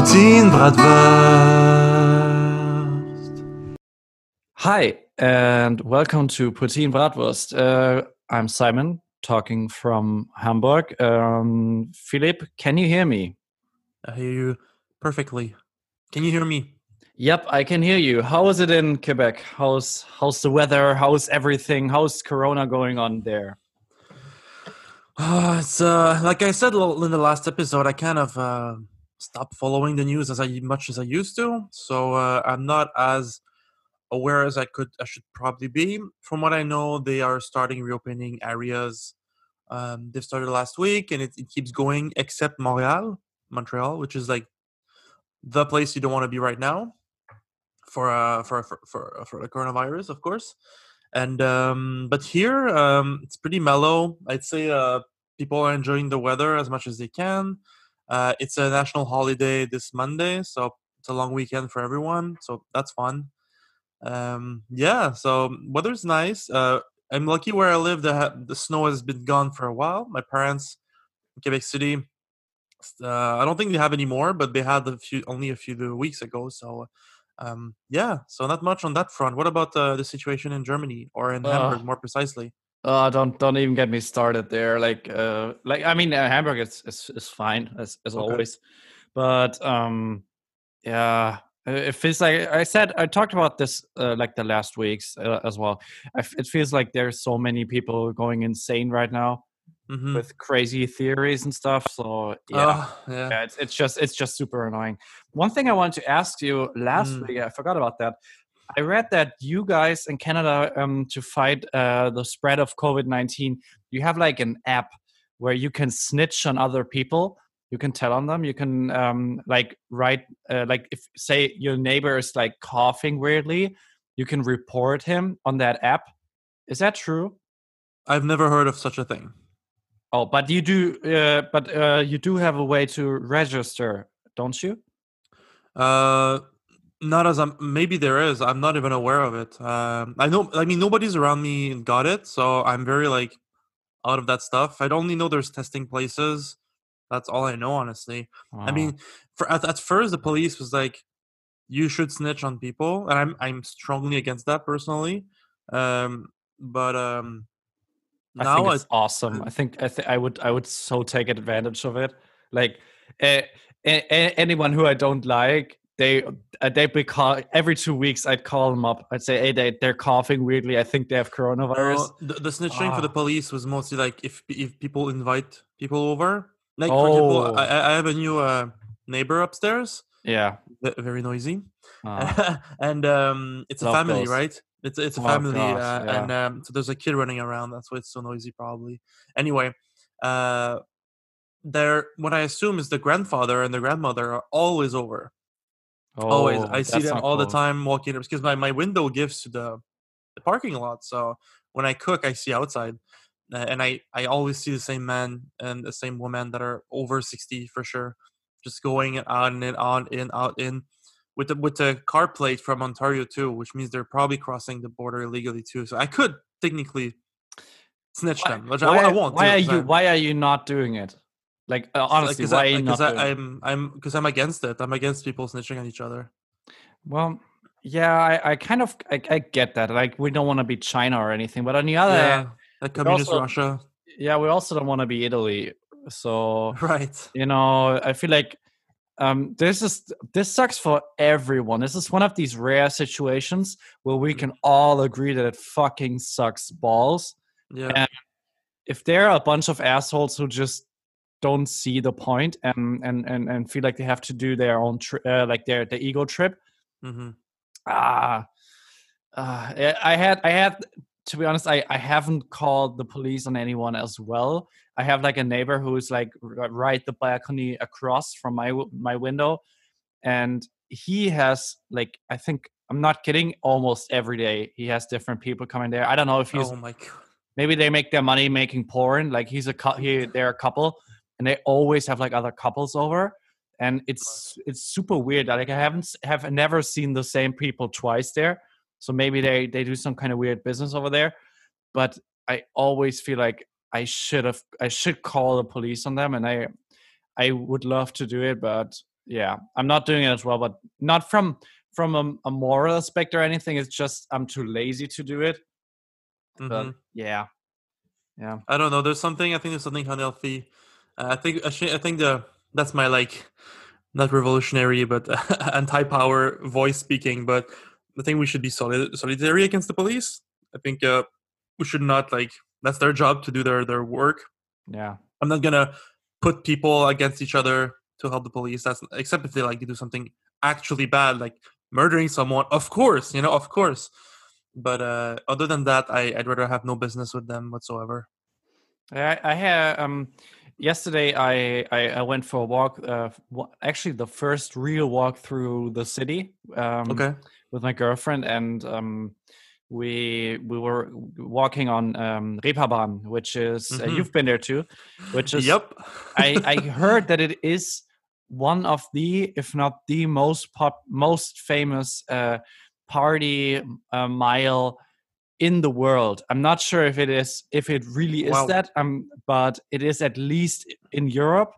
Poutine Bratwurst. Hi, and welcome to Poutine Bratwurst. Uh, I'm Simon, talking from Hamburg. Um, Philippe, can you hear me? I hear you perfectly. Can you hear me? Yep, I can hear you. How is it in Quebec? How's how's the weather? How's everything? How's Corona going on there? Uh, it's uh, like I said in the last episode. I kind of uh, stopped following the news as I much as I used to, so uh, I'm not as aware as I could. I should probably be. From what I know, they are starting reopening areas. Um, they started last week, and it, it keeps going, except Montreal, Montreal, which is like the place you don't want to be right now for uh for for for, for the coronavirus, of course. And um, but here um, it's pretty mellow. I'd say uh, people are enjoying the weather as much as they can. Uh, it's a national holiday this Monday, so it's a long weekend for everyone. So that's fun. Um, yeah, so weather's nice. Uh, I'm lucky where I live. The the snow has been gone for a while. My parents, in Quebec City, uh, I don't think they have any more, but they had a few only a few weeks ago. So um, yeah, so not much on that front. What about uh, the situation in Germany or in Hamburg, more precisely? Uh, don't don't even get me started there. Like uh, like I mean, uh, Hamburg is, is is fine as as okay. always, but um, yeah, it feels like I said I talked about this uh, like the last weeks uh, as well. it feels like there's so many people going insane right now mm-hmm. with crazy theories and stuff. So yeah, oh, yeah, yeah it's, it's just it's just super annoying. One thing I wanted to ask you last mm. week, I forgot about that. I read that you guys in Canada, um, to fight uh, the spread of COVID nineteen, you have like an app where you can snitch on other people. You can tell on them. You can um, like write uh, like if say your neighbor is like coughing weirdly, you can report him on that app. Is that true? I've never heard of such a thing. Oh, but you do, uh, but uh, you do have a way to register, don't you? Uh, not as I'm. Maybe there is. I'm not even aware of it. Um, I know. I mean, nobody's around me got it, so I'm very like out of that stuff. I only know there's testing places. That's all I know, honestly. Wow. I mean, for at, at first the police was like, "You should snitch on people," and I'm I'm strongly against that personally. Um, but um, I now think it's I, awesome. I think I, th- I would I would so take advantage of it. Like uh, anyone who I don't like, they uh, they because every two weeks I'd call them up. I'd say, hey, they they're coughing weirdly. I think they have coronavirus. the, the, snitching for the ah. police was mostly like if if people invite people over. Like oh. for example, I, I have a new uh, neighbor upstairs. Yeah, very noisy, uh, and um, it's a family, those. right? It's it's a oh, family, gosh, uh, yeah. and um, so there's a kid running around. That's why it's so noisy, probably. Anyway, uh, there what I assume is the grandfather and the grandmother are always over. Oh, always, I see them all cool. the time walking because my my window gives to the the parking lot. So when I cook, I see outside, and I I always see the same man and the same woman that are over sixty for sure, just going on and on in out in with the with the car plate from Ontario too, which means they're probably crossing the border illegally too. So I could technically snitch why, them, which why, I, I, won't. Why are you? Why are you not doing it? Like uh, honestly, why I, not? I, I'm I'm because I'm against it. I'm against people snitching on each other. Well, yeah, I, I kind of I, I get that. Like we don't want to be China or anything, but on the other yeah, hand, like communist also, Russia. Yeah, we also don't want to be Italy. So right, you know, I feel like um, this is this sucks for everyone. This is one of these rare situations where we can all agree that it fucking sucks balls. Yeah. And if there are a bunch of assholes who just don't see the point and and and, and feel like they have to do their own tri- uh, like their the ego trip. Mm-hmm. Ah, uh, I had I had to be honest, I, I haven't called the police on anyone as well. I have like a neighbor who's like right the balcony across from my my window, and he has like I think I'm not kidding. Almost every day he has different people coming there. I don't know if he's. Oh my god. Maybe they make their money making porn. Like he's a he, they're a couple, and they always have like other couples over, and it's it's super weird. Like I haven't have never seen the same people twice there so maybe they they do some kind of weird business over there. But I always feel like I should have I should call the police on them, and I I would love to do it, but yeah, I'm not doing it as well, but not from from a, a moral aspect or anything. It's just I'm too lazy to do it. But Mhm. yeah, yeah, I don't know. There's something. I think there's something unhealthy. I think. I think the that's my like, not revolutionary, but anti-power voice speaking. But I think we should be solid, solidary against the police. I think uh, we should not like. That's their job to do their their work. yeah. I'm not gonna put people against each other to help the police. That's except if they like to do something actually bad, like murdering someone. Of course, you know, of course. But uh, other than that, I, I'd rather have no business with them whatsoever. I, I had um yesterday I, I I went for a walk. Uh, actually, the first real walk through the city. Um, Okay. with my girlfriend and um we we were walking on um Reeperbahn, which is uh, Mhm. you've been there too, which is Yep. I I heard that it is one of the if not the most pop most famous uh party uh, mile in the world. I'm not sure if it is if it really is Wow. that um but it is at least in Europe.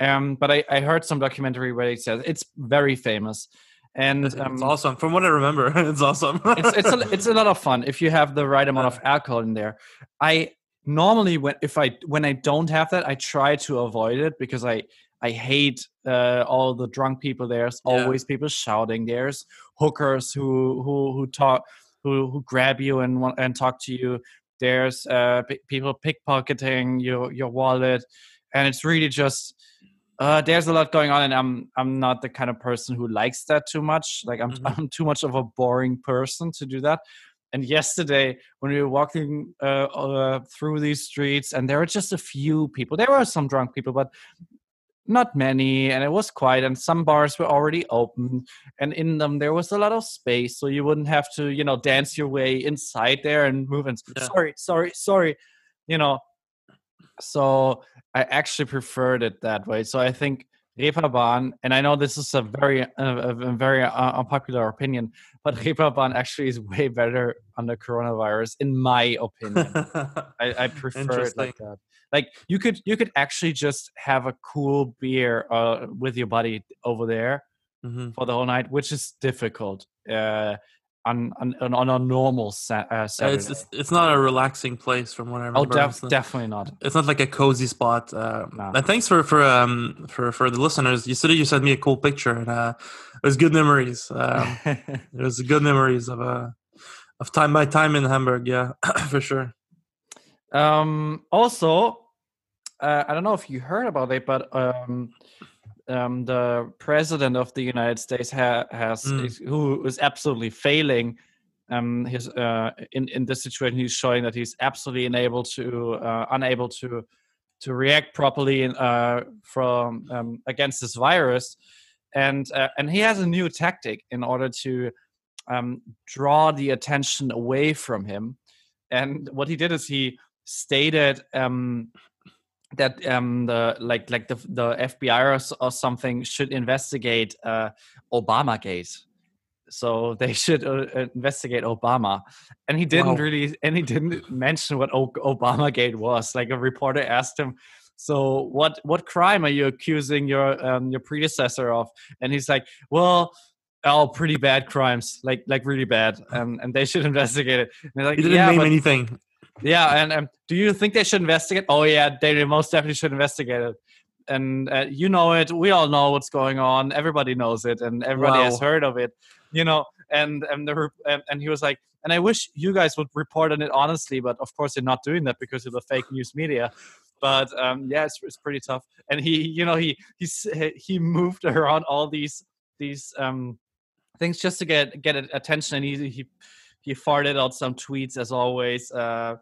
Um but I I heard some documentary where it says it's very famous. And It's, um, it's awesome. From what I remember, it's awesome. it's it's a, it's a lot of fun if you have the right amount of alcohol in there. I normally when if I when I don't have that, I try to avoid it because I I hate uh, all the drunk people. There's Yeah. always people shouting. There's hookers who who who talk who who grab you and and talk to you. There's uh, p- people pickpocketing your your wallet, and it's really just uh, there's a lot going on, and I'm I'm not the kind of person who likes that too much. Like I'm Mhm. I'm too much of a boring person to do that. And yesterday, when we were walking uh, uh, through these streets, and there were just a few people. There were some drunk people, but not many, and it was quiet. And some bars were already open, and in them there was a lot of space, so you wouldn't have to, you know, dance your way inside there and move. And Yeah. sorry, sorry, sorry, you know. So I actually preferred it that way. So I think Reeperbahn, and I know this is a very, uh, a very uh, unpopular opinion, but Reeperbahn actually is way better under coronavirus, in my opinion. I, I prefer it like that. Like you could, you could actually just have a cool beer uh, with your buddy over there Mhm. for the whole night, which is difficult uh, on, on on a normal set. uh, It's, it's it's not a relaxing place from what I oh, remember. def- not- definitely not. it's not like a cozy spot. Uh, No. And thanks for for um for for the listeners. Yesterday you sent me a cool picture, and uh, it was good memories. Um, it was good memories of uh of time by time in Hamburg. Yeah, for sure. Um, also, uh, I don't know if you heard about it, but um, um, the president of the United States ha- has Mm. is, who is absolutely failing. Um, his uh, in in this situation, he's showing that he's absolutely unable to uh, unable to to react properly in, uh, from um, against this virus, and uh, and he has a new tactic in order to um, draw the attention away from him. And what he did is he stated um, that um, the like like the the FBI or, or something should investigate uh, Obamagate. So they should uh, investigate Obama, and he didn't Wow. really, and he didn't mention what o- Obamagate was. Like a reporter asked him, "So what what crime are you accusing your um, your predecessor of?" And he's like, "Well." Oh, pretty bad crimes, like like really bad, and and they should investigate it. And like, He didn't yeah, name but anything. Yeah, and um, do you think they should investigate? Oh yeah, they most definitely should investigate it. And uh, you know it. We all know what's going on. Everybody knows it, and everybody has heard of it. You know, and and the and, and he was like, and I wish you guys would report on it honestly, but of course you're not doing that because of the fake news media. But um, yeah, it's, it's pretty tough. And he, you know, he he's he moved around all these these um things just to get get attention, and he he he farted out some tweets as always. Uh,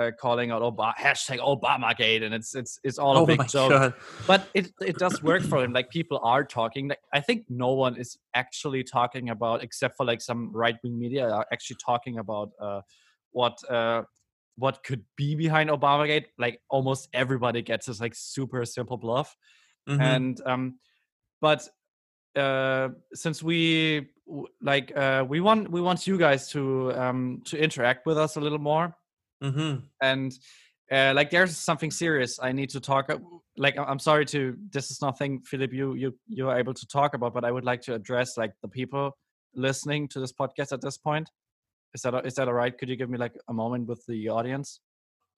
uh, calling out Obama hashtag Obamagate, and it's it's it's all a Oh big joke. god! But it it does work for him. Like people are talking. Like I think no one is actually talking about, except for like some right wing media, are actually talking about uh, what uh, what could be behind Obamagate. Like almost everybody gets this like super simple bluff Mhm. and um but uh since we like uh we want we want you guys to um to interact with us a little more Mhm. and uh, like there's something serious I need to talk. Like I'm sorry to this is nothing, Philip. You you you are able to talk about, but I would like to address like the people listening to this podcast at this point. Is that is that all right? Could you give me like a moment with the audience?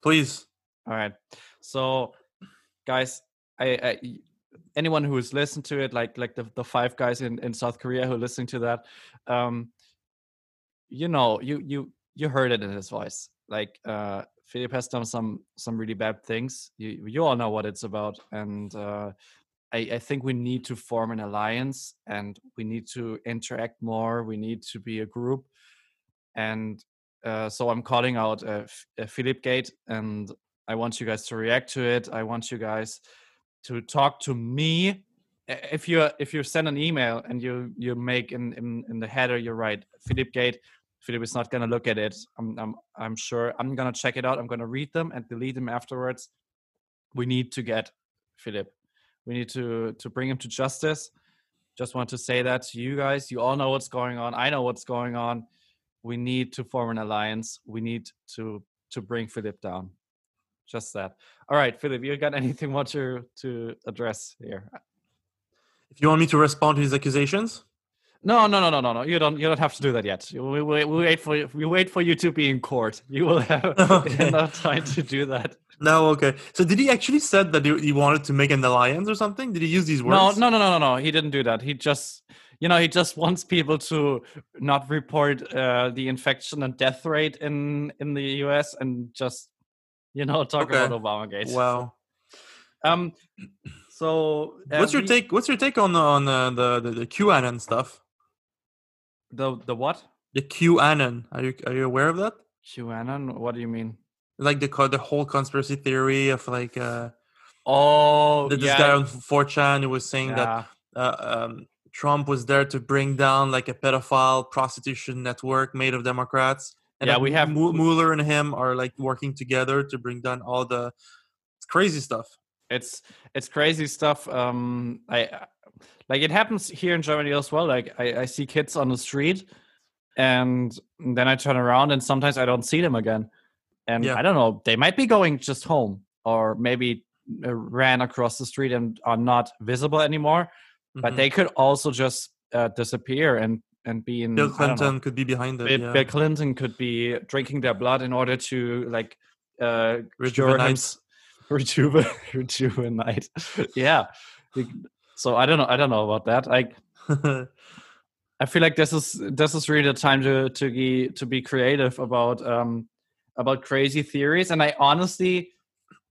Please. All right. So, guys, I, I anyone who has listened to it, like like the the five guys in in South Korea who are listening to that, um, you know, you you you heard it in his voice. Like uh, Philip has done some some really bad things. You you all know what it's about, and uh, I I think we need to form an alliance, and we need to interact more. We need to be a group, and uh, so I'm calling out uh, uh, Philip Gate, and I want you guys to react to it. I want you guys to talk to me. If you if you send an email and you you make in in, in the header you write Philip Gate, Philip is not gonna look at it. I'm I'm I'm sure I'm gonna check it out. I'm gonna read them and delete them afterwards. We need to get Philip. We need to to bring him to justice. Just want to say that to you guys. You all know what's going on. I know what's going on. We need to form an alliance. We need to to bring Philip down. Just that. All right, Philip, you got anything more to to address here? If you want me to respond to his accusations, No, no, no, no, no, no. You don't. You don't have to do that yet. We, we, we wait for you. We wait for you to be in court. You will have Okay. enough time to do that. no. Okay. So did he actually said that he he wanted to make an alliance or something? Did he use these words? no, no, no, no, no. He didn't do that. He just, you know, he just wants people to not report uh, the infection and death rate in in the U.S. and just, you know, talk Okay. about Obamagate. Wow. Um. So, What's your we- take? What's your take on on uh, the, the the QAnon stuff? The the what? The QAnon. Are you are you aware of that? QAnon? What do you mean? Like the the whole conspiracy theory of like uh, Oh, this yeah, guy on 4chan who was saying that uh, um, Trump was there to bring down like a pedophile prostitution network made of Democrats. And Yeah, we have- Mu- Mueller and him are like working together to bring down all the crazy stuff. it's it's crazy stuff um i like it happens here in germany as well like i, I see kids on the street and then i turn around and sometimes i don't see them again and Yeah. i don't know they might be going just home or maybe uh, ran across the street and are not visible anymore but Mhm. they could also just uh, disappear and and be in Bill I don't know, Clinton could be behind it. Bill, yeah. Bill Clinton could be drinking their blood in order to like uh Rejuvenate. hims- rejuve, rejuvenate. yeah. So I don't know. I don't know about that. Like I feel like this is this is really the time to to be to be creative about um about crazy theories. And I honestly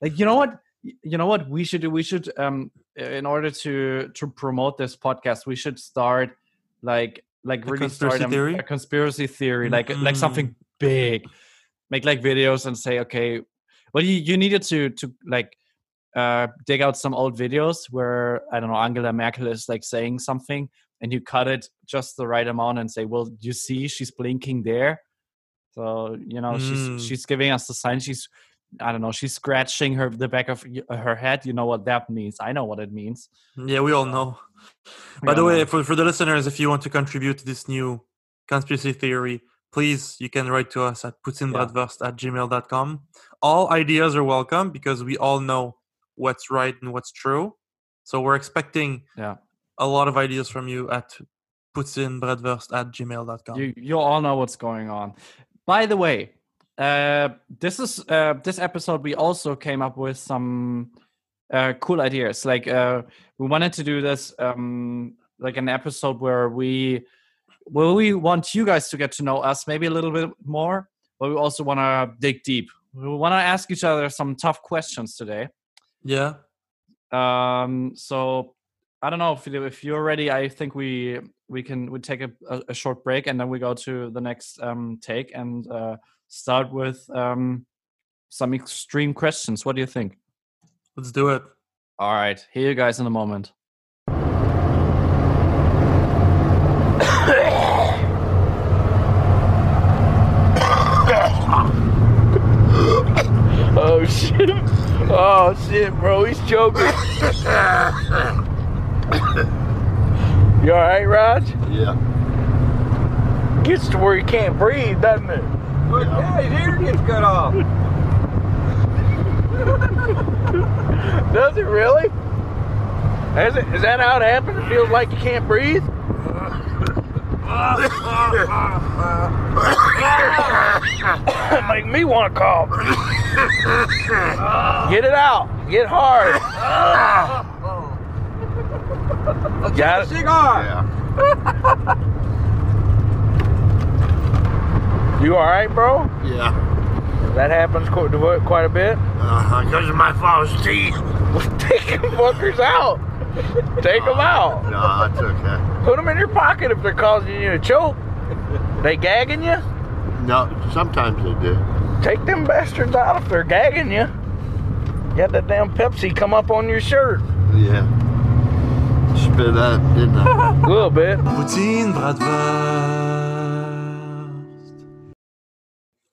like you know what you know what we should do. We should um in order to to promote this podcast, we should start like like really start a, a conspiracy theory, like like Mm. something big. Make like videos and say, okay, well you you needed to to like uh dig out some old videos where I don't know Angela Merkel is like saying something and you cut it just the right amount and say, well, you see she's blinking there. So you know Mm. she's she's giving us the sign. She's I don't know. She's scratching her the back of uh, her head. You know what that means. I know what it means. Mm, yeah, we all know. We By the way, know. for, for the listeners, if you want to contribute to this new conspiracy theory, please, you can write to us at poutinebratwurst at gmail.com. All ideas are welcome because we all know what's right and what's true. So we're expecting Yeah. a lot of ideas from you at poutinebratwurst at gmail.com. you you all know what's going on. By the way, uh, this is uh, this episode. We also came up with some uh, cool ideas. Like uh, we wanted to do this um, like an episode where we where we want you guys to get to know us maybe a little bit more, but we also want to dig deep. We want to ask each other some tough questions today. yeah. Um, so I don't know if if you're ready. I think we we can we take a, a, a short break and then we go to the next um, take and uh, start with um, some extreme questions. What do you think? Let's do it. All right, hear you guys in a moment. Oh shit. Oh shit, bro. He's choking. you alright, Raj? Yeah. Gets to where he can't breathe, doesn't it? But yeah, his ear gets cut off. Does it really? Is, it, is that how it happens? It feels like you can't breathe? Make me want to cough. Get it out. Get hard. Got it? Yeah. You all right, bro? Yeah. That happens qu- quite a bit. Uh, huh, because of my false teeth. Take them fuckers out. Take them out. No, that's okay. Put them in your pocket if they're causing you to choke. They gagging you? No, sometimes they do. Take them bastards out if they're gagging you. You had that damn Pepsi come up on your shirt. Yeah. Spit out, didn't I? A little bit. Poutine Bratwurst.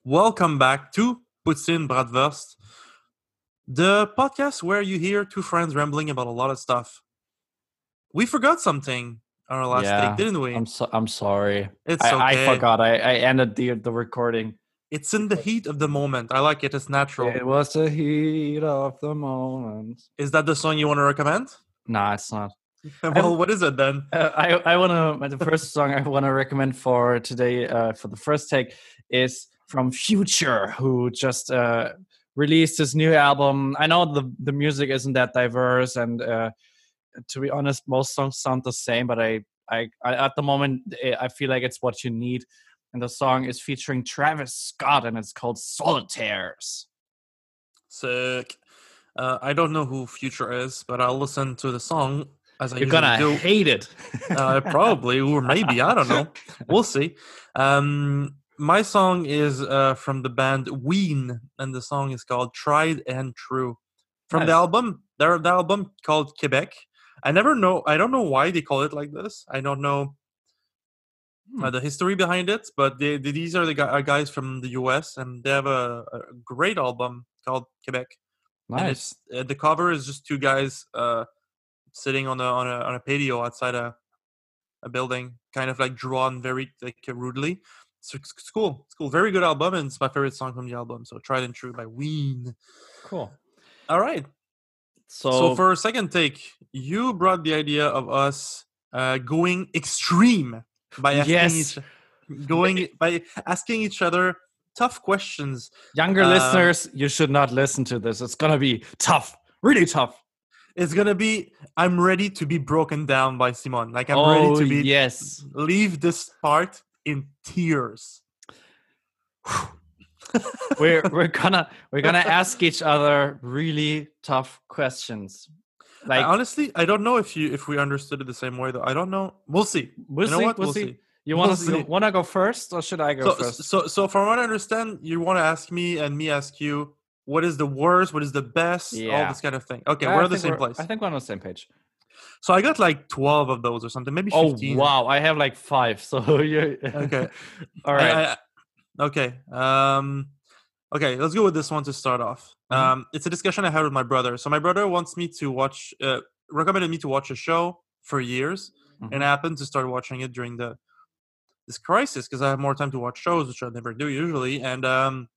Welcome back to Poutine Bratwurst, the podcast where you hear two friends rambling about a lot of stuff. We forgot something on our last Yeah, take, didn't we? I'm so, I'm sorry. it's I, okay. I forgot. I, I ended the the recording. It's in the heat of the moment. I like it. It's natural. It was the heat of the moment. Is that the song you want to recommend? Nah, it's not. well, what is it then? Uh, I I want to the first song I want to recommend for today uh, for the first take is from Future, who just uh, released his new album. I know the the music isn't that diverse, and uh, to be honest, most songs sound the same. But I, I I at the moment eh, I feel like it's what you need. And the song is featuring Travis Scott, and it's called Solitaires. Sick. Uh, I don't know who Future is, but I'll listen to the song as I You're gonna do. hate it. uh, probably or maybe i don't know we'll see um my song is uh from the band ween and the song is called tried and true from the album their the album called quebec i never know i don't know why they call it like this i don't know uh, Hmm. the history behind it but they, they- these are the uh, guys from the us and they have a, a great album called quebec Nice. uh, the cover is just two guys uh sitting on a on a on a patio outside a a building, kind of like drawn very like uh, rudely. It's cool. It's cool. Very good album, and it's my favorite song from the album. So tried and true by Ween. Cool. All right. So, So, for a second take, you brought the idea of us uh, going extreme by asking Yes. each, going by asking each other tough questions younger uh, listeners, you should not listen to this. It's gonna be tough, really tough. it's gonna be i'm ready to be broken down by simon like i'm oh ready to be yes. leave this part in tears we're we're gonna we're gonna ask each other really tough questions. Like I, honestly i don't know if you if we understood it the same way though i don't know we'll see we'll you know see. We'll, we'll see. see. You want to see. want to go first, or should I go so, first? so so from what i understand you want to ask me and me ask you what is the worst what is the best all this kind of thing okay I we're on the same place I think we're on the same page. So i got like 12 of those or something maybe Oh wow, I have like five. So you Okay. All right. I- I- okay. Um, okay. Let's go with this one to start off. Mhm. Um, it's a discussion I had with my brother. So my brother wants me to watch, uh, recommended me to watch a show for years, Mhm. and I happened to start watching it during the this crisis because I have more time to watch shows, which I never do usually. And um,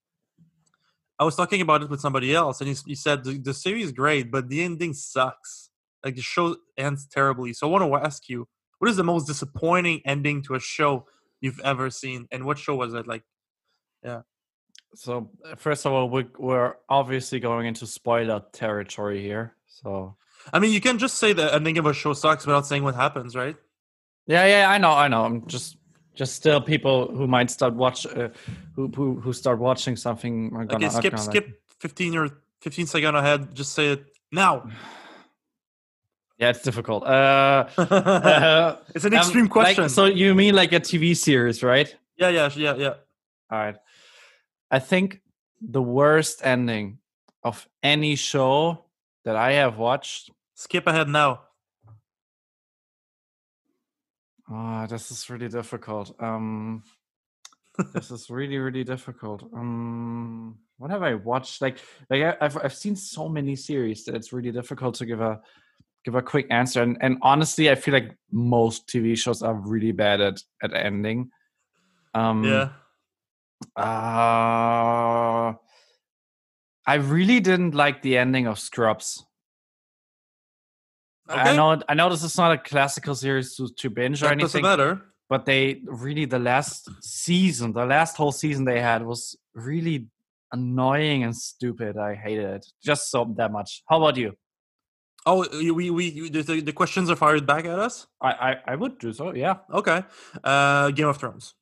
I was talking about it with somebody else, and he, he said the, the series is great, but the ending sucks. Like the show ends terribly. So I want to ask you, what is the most disappointing ending to a show you've ever seen, and what show was it? Like, yeah. So uh, first of all, we, we're obviously going into spoiler territory here. So I mean, you can just say that the ending of a show sucks without saying what happens, right? yeah, yeah, I know, I know. I'm just just still people who might start watch uh, who, who who start watching something are gonna, Okay, skip, gonna skip, fifteen or fifteen second ahead. Just say it now. Like, yeah, it's difficult. Uh, uh, it's an um, extreme like, question. so you mean like a TV series, right? yeah, yeah, yeah, yeah. All right. I think the worst ending of any show that I have watched. Skip ahead now. Oh, this is really difficult. Um, this is really, really difficult. Um, what have I watched? Like, like I've I've seen so many series that it's really difficult to give a give a quick answer. And and honestly, I feel like most TV shows are really bad at at ending. Um, Yeah. Uh, I really didn't like the ending of Scrubs. I Okay. know I know this is not a classical series to, to binge or That doesn't anything, matter. but they really the last season, the last whole season they had was really annoying and stupid. I hated it just so that much. How about you? Oh, we we you- the, the questions are fired back at us. I I, I would do so. Yeah. Okay. Uh, Game of Thrones.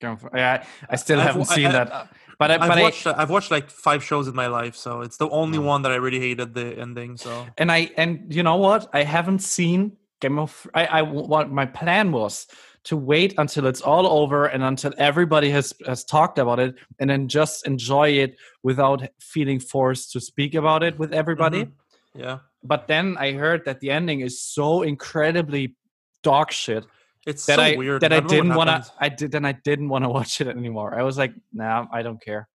Going for, yeah, I still I've haven't I- seen I- that, uh, but I, I've but watched I've watched like five shows in my life, so it's the only Oh. one that I really hated the ending. So and I and you know what? I haven't seen Game of. I I what my plan was to wait until it's all over and until everybody has has talked about it, and then just enjoy it without feeling forced to speak about it with everybody. Mhm. yeah, But then I heard that the ending is so incredibly dog shit it's that so I weird. that I, what didn't want to. I did then I didn't want to watch it anymore. I was like, nah, I don't care.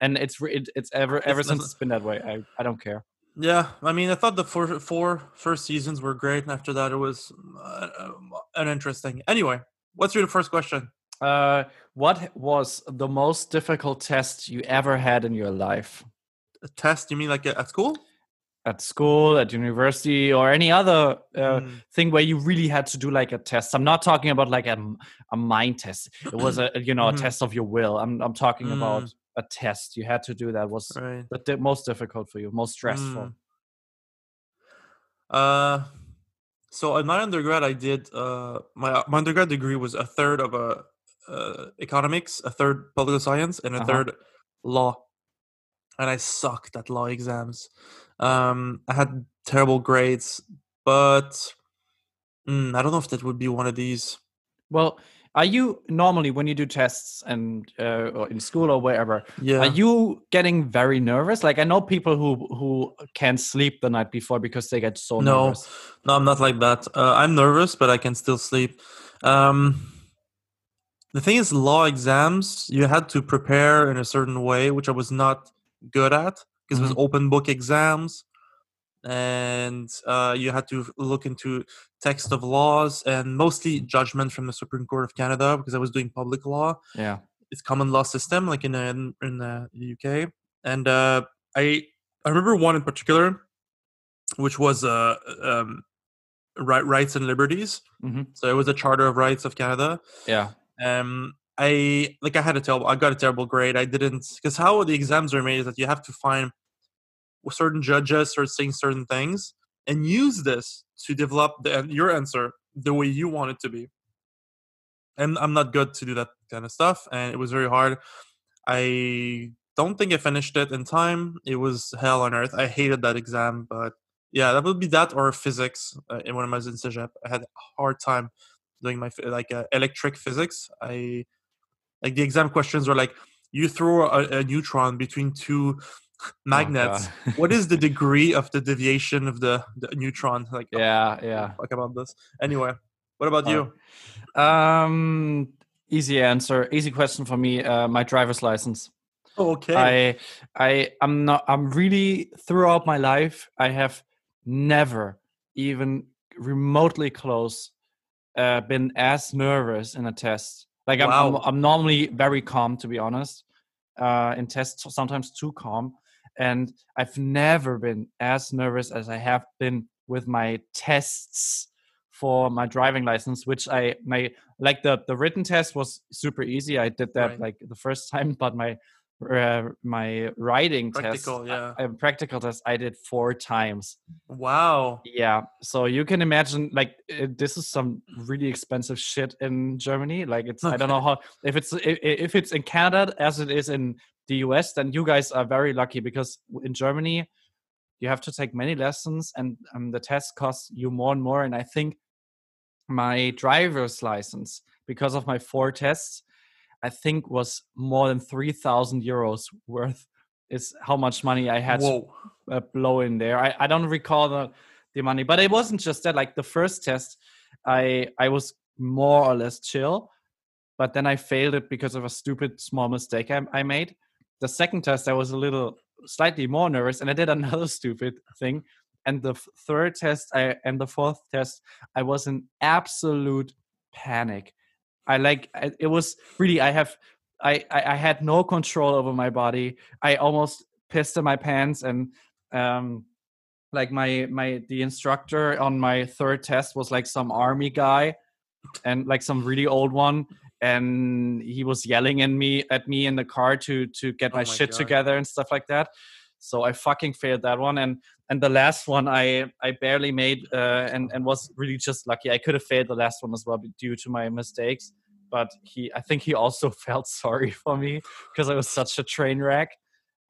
And it's it, it's ever ever It's since it's been that way. I, I don't care. Yeah, I mean, I thought the four four first seasons were great, and after that, it was uh, uninteresting. Anyway, what's your first question? Uh, what was the most difficult test you ever had in your life? A test? You mean like at school? At school, at university, or any other uh, Mm. thing where you really had to do like a test? I'm not talking about like a, a mind test. It was a you know a Mhm. test of your will. I'm I'm talking about Mm. a test you had to do that was Right. the most difficult for you, most stressful. Mm. Uh, so in my undergrad, I did uh my my undergrad degree was a third of a uh, economics, a third political science, and a Uh-huh. third law. And I sucked at law exams. Um, I had terrible grades, but mm, I don't know if that would be one of these. Well, are you normally when you do tests and uh, or in school or wherever? Yeah. Are you getting very nervous? Like I know people who who can't sleep the night before because they get so nervous. no, nervous. no, I'm not like that. Uh, I'm nervous, but I can still sleep. Um, the thing is, law exams you had to prepare in a certain way, which I was not good at because it was open book exams, and uh, you had to look into text of laws and mostly judgment from the Supreme Court of Canada because I was doing public law Yeah. it's common law system like in uh, in, in uh, the UK and uh, I I remember one in particular which was uh um right, rights and liberties Mhm. so it was the charter of rights of Canada Yeah. um I like I had a terrible I got a terrible grade I didn't because how the exams are made is that you have to find certain judges are saying certain things and use this to develop the, your answer the way you want it to be and I'm not good to do that kind of stuff, and it was very hard. I don't think I finished it in time. It was hell on earth. I hated that exam, but yeah, that would be that or physics. Uh, in when I was in Cégep, I had a hard time doing my like uh, electric physics. I like the exam questions were like you throw a, a neutron between two magnets. God. what is the degree of the deviation of the, the neutron? Like, oh, Yeah. Yeah. fuck about this. Anyway, what about you? Um. Easy answer. Easy question for me. Uh, my driver's license. Okay. I I I'm not I'm really throughout my life I have never even remotely close uh, been as nervous in a test. Like I'm, I'm I'm normally very calm to be honest. Uh, in tests sometimes too calm, and I've never been as nervous as I have been with my tests for my driving license, which I my like the the written test was super easy. I did that Right. like the first time, but my uh, my writing Practical, test, yeah. uh, practical test, I did four times. Wow. Yeah, so you can imagine like uh, this is some really expensive shit in Germany. Like it's I don't know how if it's if, if it's in Canada as it is in the US, then you guys are very lucky because in Germany you have to take many lessons and um, the test costs you more and more. And I think my driver's license because of my four tests, I think was more than three thousand euros worth. Is how much money I had to Whoa. uh, blow in there. I, I don't recall the, the money, but it wasn't just that. Like the first test, I I was more or less chill, but then I failed it because of a stupid small mistake I, I made. The second test, I was a little slightly more nervous, and I did another stupid thing. And the third test, I and the fourth test, I was in absolute panic. I like it was really I have I, I I had no control over my body. I almost pissed in my pants and um like my my the instructor on my third test was like some army guy and like some really old one and he was yelling at me at me in the car to to get Oh my my shit God. together and stuff like that so i fucking failed that one and and the last one i i barely made uh and and was really just lucky. I could have failed the last one as well due to my mistakes but he i think he also felt sorry for me because i was such a train wreck.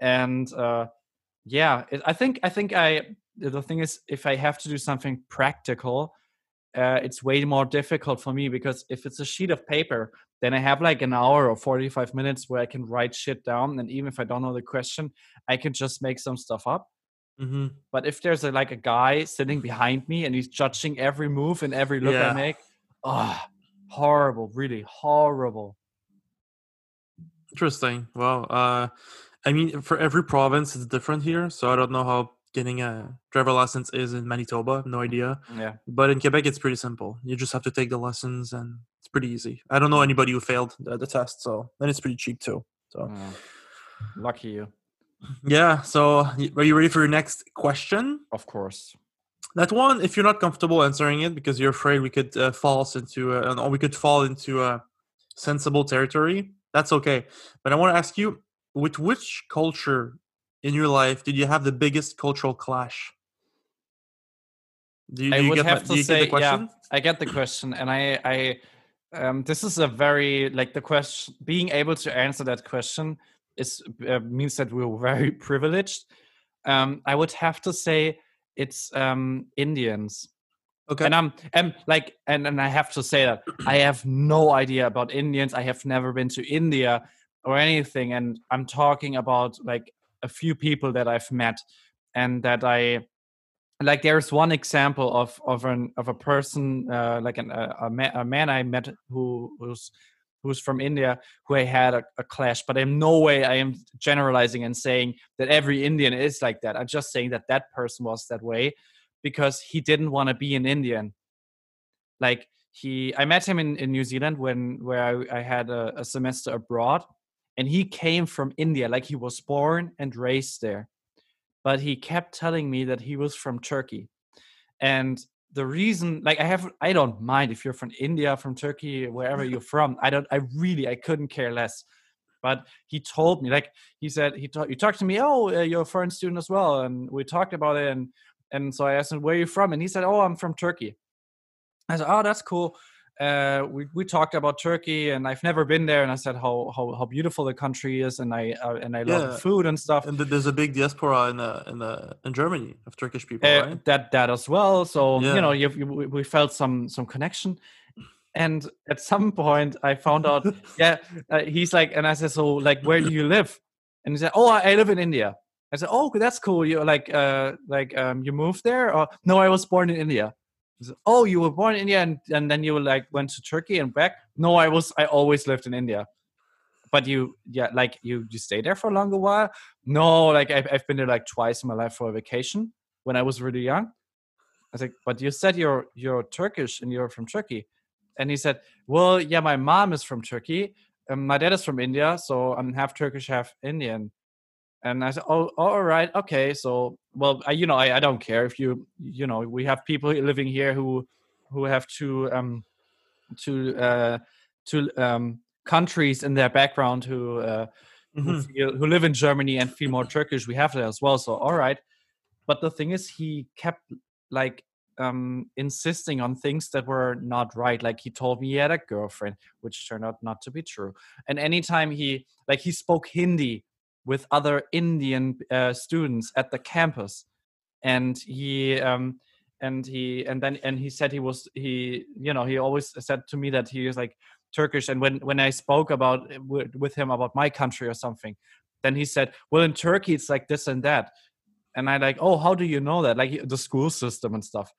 And uh yeah it, i think i think i the thing is if i have to do something practical uh, it's way more difficult for me because if it's a sheet of paper then i have like an hour or 45 minutes where i can write shit down and even if i don't know the question i can just make some stuff up hmm but if there's a, like a guy sitting behind me and he's judging every move and every look Yeah. i make oh horrible really horrible Interesting. Well, uh, I mean, for every province, it's different here. So I don't know how getting a driver license is in Manitoba. No idea. yeah But in Quebec, it's pretty simple. You just have to take the lessons, and it's pretty easy. I don't know anybody who failed the, the test, so and it's pretty cheap too. So yeah. lucky you yeah. So are you ready for your next question? of course That one, if you're not comfortable answering it because you're afraid we could uh, fall into, uh, or we could fall into a sensible territory, that's okay. But I want to ask you, with which culture in your life did you have the biggest cultural clash? Do you, I do you would get, my- have do to say, get the question? yeah, I get the question, and I, I, um, this is a very like the question. Being able to answer that question is uh, means that we're very privileged. Um, I would have to say it's um, Indians, Okay. and I'm, and like, and and I have to say that I have no idea about Indians. I have never been to India or anything, and I'm talking about like a few people that I've met, and that I like there's one example of of an of a person uh, like an, a, a, man, a man I met who who's who's from India who I had a, a clash, but in no way I am generalizing and saying that every Indian is like that. I'm just saying that that person was that way because he didn't want to be an Indian. Like he, I met him in, in New Zealand when where I, I had a, a semester abroad, and he came from India, like he was born and raised there but he kept telling me that he was from Turkey. And the reason, like, I have, I don't mind if you're from India, from Turkey, wherever you're from. I don't, I really, I couldn't care less. But he told me, like, he said, he talked, he talked to me, oh, uh, you're a foreign student as well, and we talked about it, and and so I asked him, where are you from? And he said, oh, I'm from Turkey. I said, oh, that's cool. Uh, we we talked about Turkey, and I've never been there, and I said how how, how beautiful the country is, and I uh, and I love Yeah. the food and stuff. and there's a big diaspora in uh, in uh, in Germany of Turkish people, Uh, right? that that as well. So Yeah. you know, you, you, we- felt some some connection, and at some point, I found out. yeah, uh, he's like, and I said, so like, where do you live? And he said, oh, I, I live in India. I said, oh, that's cool. You like, uh, like, um, you moved there? Or no, I was born in India. Oh, you were born in India, and, and then you like went to Turkey and back. No, I was. I always lived in India. But you, yeah, like you, you stay there for a longer while. No, like I've, I've been there like twice in my life for a vacation when I was really young. I was like, but you said you're you're Turkish and you're from Turkey, and he said, well, yeah, my mom is from Turkey, and my dad is from India, so I'm half Turkish, half Indian. And I said, oh, all right, okay. So, well, I, you know, I, I don't care if you, you know, we have people living here who, who have to, um, to, uh, to, um, countries in their background who, uh, who, Mhm. feel, who live in Germany and feel more Turkish. We have that as well. So, all right. But the thing is, he kept like um, insisting on things that were not right. Like he told me he had a girlfriend, which turned out not to be true. And anytime he, like, he spoke Hindi with other Indian uh, students at the campus, and he, um, and he, and then, and he said he was, he, you know, he always said to me that he was like Turkish. And when when I spoke about with, with him about my country or something, then he said, "Well, in Turkey, it's like this and that." and I like, oh, how do you know that? Like the school system and stuff.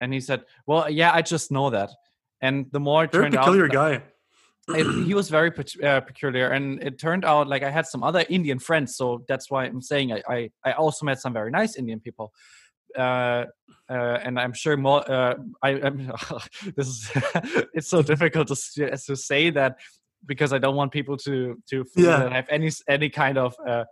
And he said, well, yeah, I just know that. And the more it Very turned peculiar out, guy. It- he was very uh, peculiar. And it turned out like I had some other Indian friends, so that's why I'm saying I I, I also met some very nice Indian people. Uh, uh, and I'm sure more. Uh, I, I'm, this is it's so difficult to to say that because I don't want people to to feel Yeah. that I have any any kind of uh,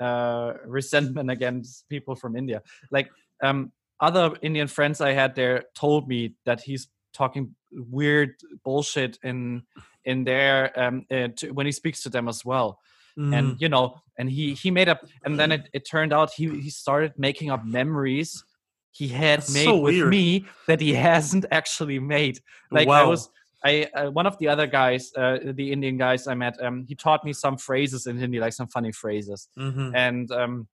uh, resentment against people from India. Like um, other Indian friends I had there told me that he's talking weird bullshit in in there um, uh, to, when he speaks to them as well. Mm. And you know, and he he made up, and then it, it turned out he he started making up memories he had That's made so with weird. me that he hasn't actually made. Like I was. I uh, one of the other guys, uh, the Indian guys I met, um, he taught me some phrases in Hindi, like some funny phrases Mhm. and um,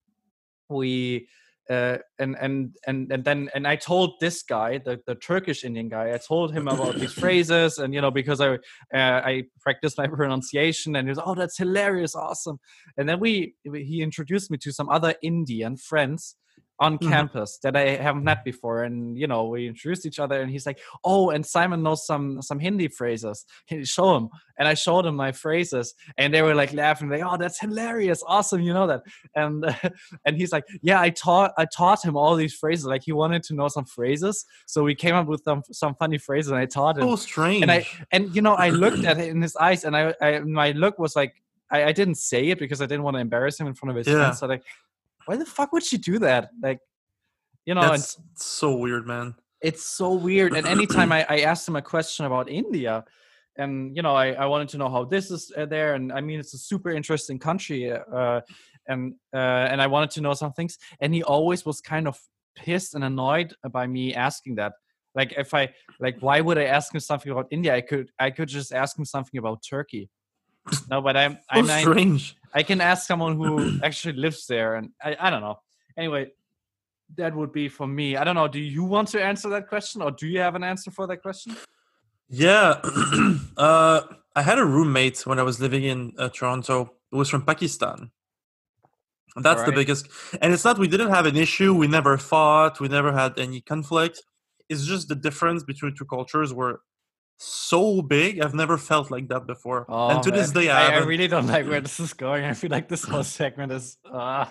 we uh, and and and and then and I told this guy, the the Turkish Indian guy, I told him about these phrases, and you know because I uh, I practiced my pronunciation, and he was oh that's hilarious, awesome, and then we he introduced me to some other Indian friends on Mhm. campus that I haven't met before, and you know we introduced each other, and he's like oh and Simon knows some some Hindi phrases, can you show him? And I showed him my phrases, and they were like laughing, like oh that's hilarious, awesome, you know that, and and he's like yeah i taught i taught him all these phrases like he wanted to know some phrases so we came up with some some funny phrases and i taught him so strange. and i and you know i looked at it in his eyes and i, I my look was like I, I didn't say it because i didn't want to embarrass him in front of his Yeah. friends so like why the fuck would she do that like you know That's so weird, man. it's so weird. And anytime I, I asked him a question about India, and you know, I, I wanted to know how this is uh, there, and I mean, it's a super interesting country, uh, and uh, and I wanted to know some things, and he always was kind of pissed and annoyed by me asking that. Like, if I like, why would I ask him something about India? I could I could just ask him something about Turkey. No, but I'm I'm strange. I can ask someone who actually lives there, and I, I don't know. Anyway, that would be for me. I don't know. Do you want to answer that question, or do you have an answer for that question? Yeah. uh, I had a roommate when I was living in uh, Toronto. It was from Pakistan. And That's the biggest. And it's not, we didn't have an issue. We never fought. We never had any conflict. It's just the difference between two cultures were so big. I've never felt like that before. and to this Oh, day, I, I, I really don't like where this is going. I feel like this whole segment is. Uh,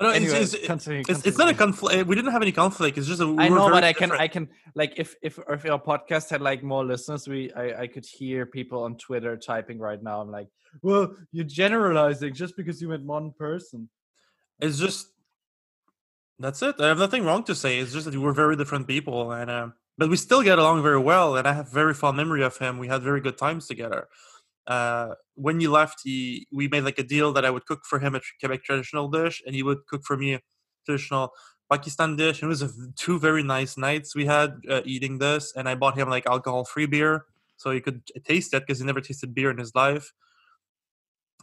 No, it's- anyway, it's- continue, it's, it's not a conflict. We didn't have any conflict. It's just that we I know, but I can. I can, like, if if if our podcast had like more listeners, we, I, I could hear people on Twitter typing right now. I'm like, well, you're generalizing just because you met one person. It's just that's it. I have nothing wrong to say. It's just that we're very different people, and uh, but we still get along very well. And I have very fond memory of him. We had very good times together. Uh, when he left, he we made like a deal that I would cook for him a Quebec traditional dish, and he would cook for me a traditional Pakistan dish. And it was a two very nice nights we had uh, eating this, and I bought him like alcohol-free beer so he could taste it because he never tasted beer in his life.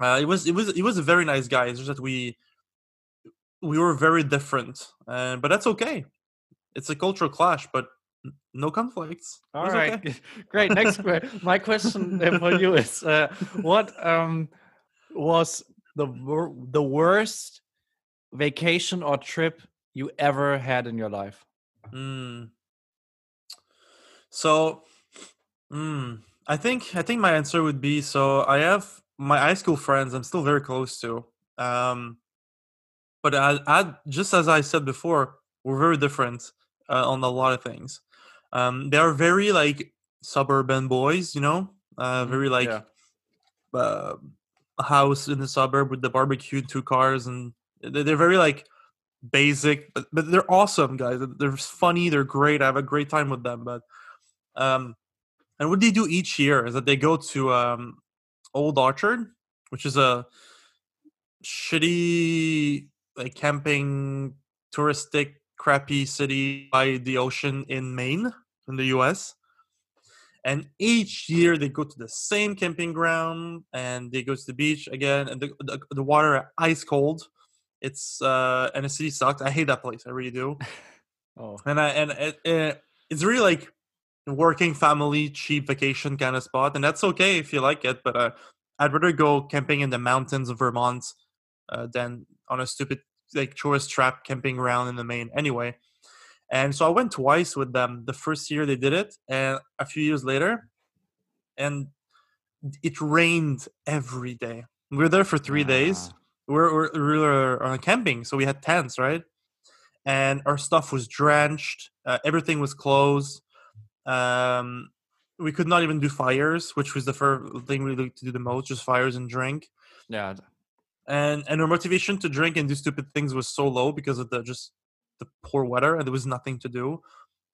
Uh, it was it was it was a very nice guy. It's just that we we were very different, uh, but that's okay. It's a cultural clash, but no conflicts. All right, okay. great. Next, que- my question for you is: uh, What um, was the wor- the worst vacation or trip you ever had in your life? Mm. So, mm, I think I think my answer would be so. I have my high school friends. I'm still very close to. Um, but I, I just as I said before, we're very different uh, on a lot of things. Um, they are very like suburban boys, you know, uh, Mhm, very like yeah. uh, house in the suburb with the barbecue, two cars, and they- they're very like basic, but, but they're awesome guys. They're- They're funny. They're great. I have a great time with them. But um, and what they do each year is that they go to um, Old Orchard, which is a shitty like camping touristic crappy city by the ocean in Maine in the US. And each year they go to the same camping ground and they go to the beach again and the, the, the water ice cold. It's uh and the city sucks. I hate that place. I really do. Oh, And I and it, it, it's really like working family cheap vacation kind of spot and that's okay if you like it but uh, I'd rather go camping in the mountains of Vermont uh, than on a stupid like tourist trap camping ground in the main anyway. And so I went twice with them. The first year they did it, and a few years later, and it rained every day. We were there for three days. Ah. We're, we're, were on camping, so we had tents, right? And our stuff was drenched. Uh, everything was closed. Um, we could not even do fires, which was the first thing we looked to do the most, just fires and drink yeah. and and our motivation to drink and do stupid things was so low because of the just the poor weather and there was nothing to do.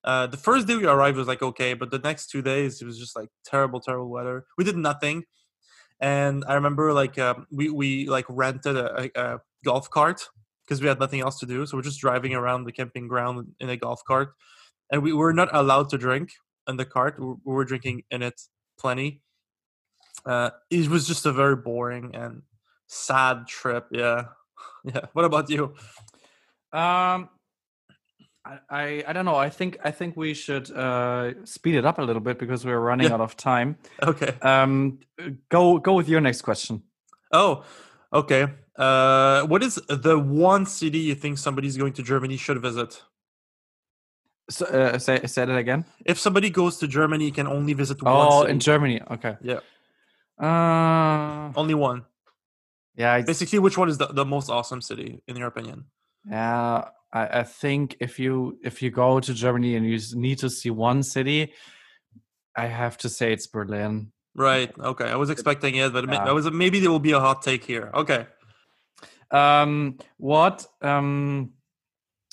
Uh, the first day we arrived was like okay, but the next two days it was just like terrible, terrible weather. We did nothing, and I remember like um, we we like rented a, a, a golf cart because we had nothing else to do, so we're just driving around the camping ground in a golf cart, and we were not allowed to drink in the cart. We were drinking in it plenty. Uh, it was just a very boring and sad trip. Yeah, yeah. What about you? Um, I, I, I don't know. I think I think we should uh, speed it up a little bit because we're running Yeah. out of time. Okay. Um, go go with your next question. Oh, okay. Uh, what is the one city you think somebody's going to Germany should visit? So, uh, say say that again. If somebody goes to Germany, can only visit one Oh, in Germany. Okay. Yeah, Uh, only one. yeah, Basically, which one is the, the most awesome city in your opinion? yeah. I, I think if you if you go to Germany and you need to see one city, I have to say it's Berlin. Right. Okay. I was expecting it, but Yeah. I was maybe there will be a hot take here. Okay. Um, what um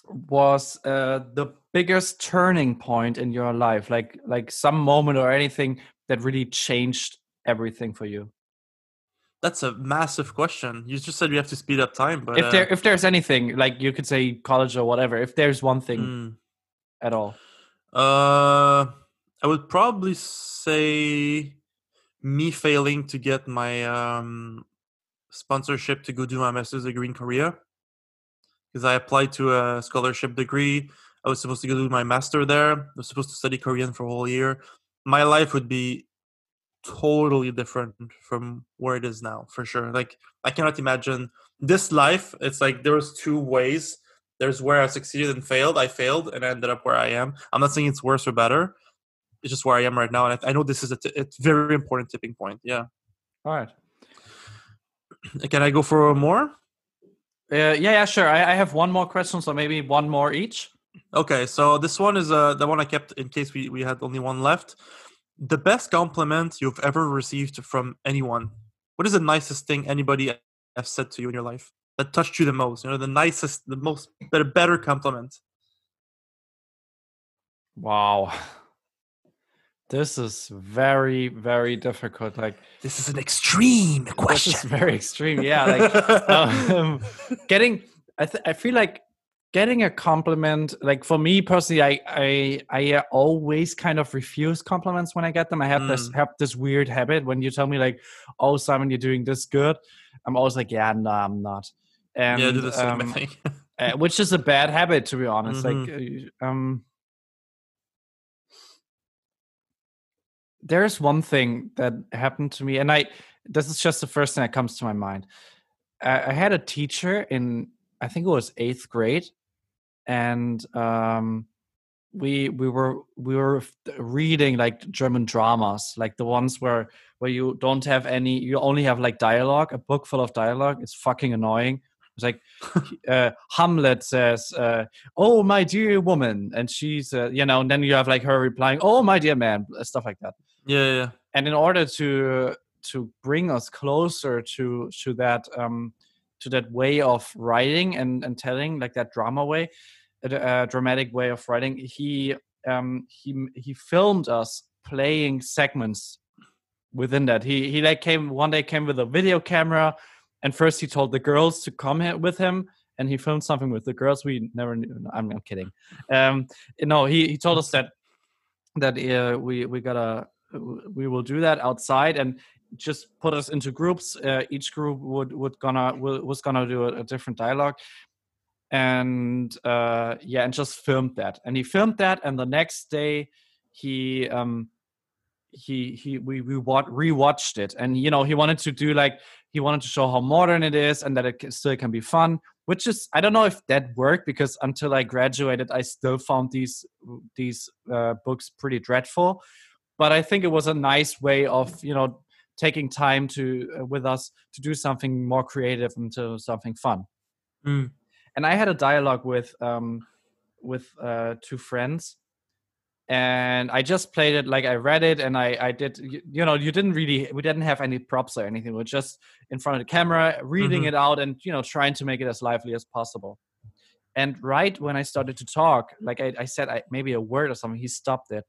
was uh, the biggest turning point in your life? Like like some moment or anything that really changed everything for you? That's a massive question. You just said we have to speed up time, but if uh, there if there's anything like you could say college or whatever. If there's one thing mm, at all. uh, I would probably say me failing to get my um, sponsorship to go do my master's degree in Korea because I applied to a scholarship degree. I was supposed to go do my master there. I was supposed to study Korean for a whole year. My life would be totally different from where it is now, for sure. Like I cannot imagine this life. It's like there was two ways. There's where I succeeded and failed. I failed and I ended up where I am. I'm not saying it's worse or better. It's just where I am right now, and I, I know this is a t- it's very important tipping point. Yeah. All right. Can I go for more? Uh, yeah, yeah, sure. I, I have one more question, so maybe one more each. Okay, so this one is uh, the one I kept in case we, we had only one left. The best compliment you've ever received from anyone. What is the nicest thing anybody has said to you in your life that touched you the most? You know, the nicest, the most better, better compliment. Wow. This is very, very difficult. Like This is an extreme this is very extreme. Yeah, like um, getting. I th- I feel like getting a compliment. Like for me personally, I I I uh, always kind of refuse compliments when I get them. I have this Mm. have this weird habit when you tell me like, "Oh, Simon, you're doing this good," I'm always like, "Yeah, no, I'm not." And yeah, do the same. Um, think. uh, which is a bad habit to be honest like Mm-hmm. uh, um there's one thing that happened to me and i this is just the first thing that comes to my mind i, I had a teacher in i think it was eighth grade and um we we were we were reading like german dramas like the ones where where you don't have any you only have like dialogue a book full of dialogue it's fucking annoying it's like uh, Hamlet says, uh, "Oh, my dear woman," and she's, uh, you know, and then you have like her replying, "Oh, my dear man," uh, stuff like that. yeah, yeah, yeah. And in order to to bring us closer to to that um, to that way of writing and and telling, like that drama way, a, dramatic way of writing, he um, he he filmed us playing segments within that. He he like came one day came with a video camera and first he told the girls to come here with him and he filmed something with the girls. We never knew I'm, kidding. Um no he, he told us that that uh, we we gotta we will do that outside and just put us into groups. Uh, each group would would gonna was gonna do a, a different dialogue and uh yeah and just filmed that. And he filmed that and the next day he um he he we we wa- rewatched it. And you know he wanted to do like he wanted to show how modern it is and that it still can be fun which is i don't know if that worked because until i graduated i still found these these uh, books pretty dreadful. But i think it was a nice way of you know taking time to uh, with us to do something more creative and to something fun. Mm. And i had a dialogue with um with uh two friends and I just played it like I read it, and I I did you, you know you didn't really we didn't have any props or anything. We are just in front of the camera reading Mhm. it out and you know trying to make it as lively as possible. And right when I started to talk, like I, I said, I, maybe a word or something, he stopped it,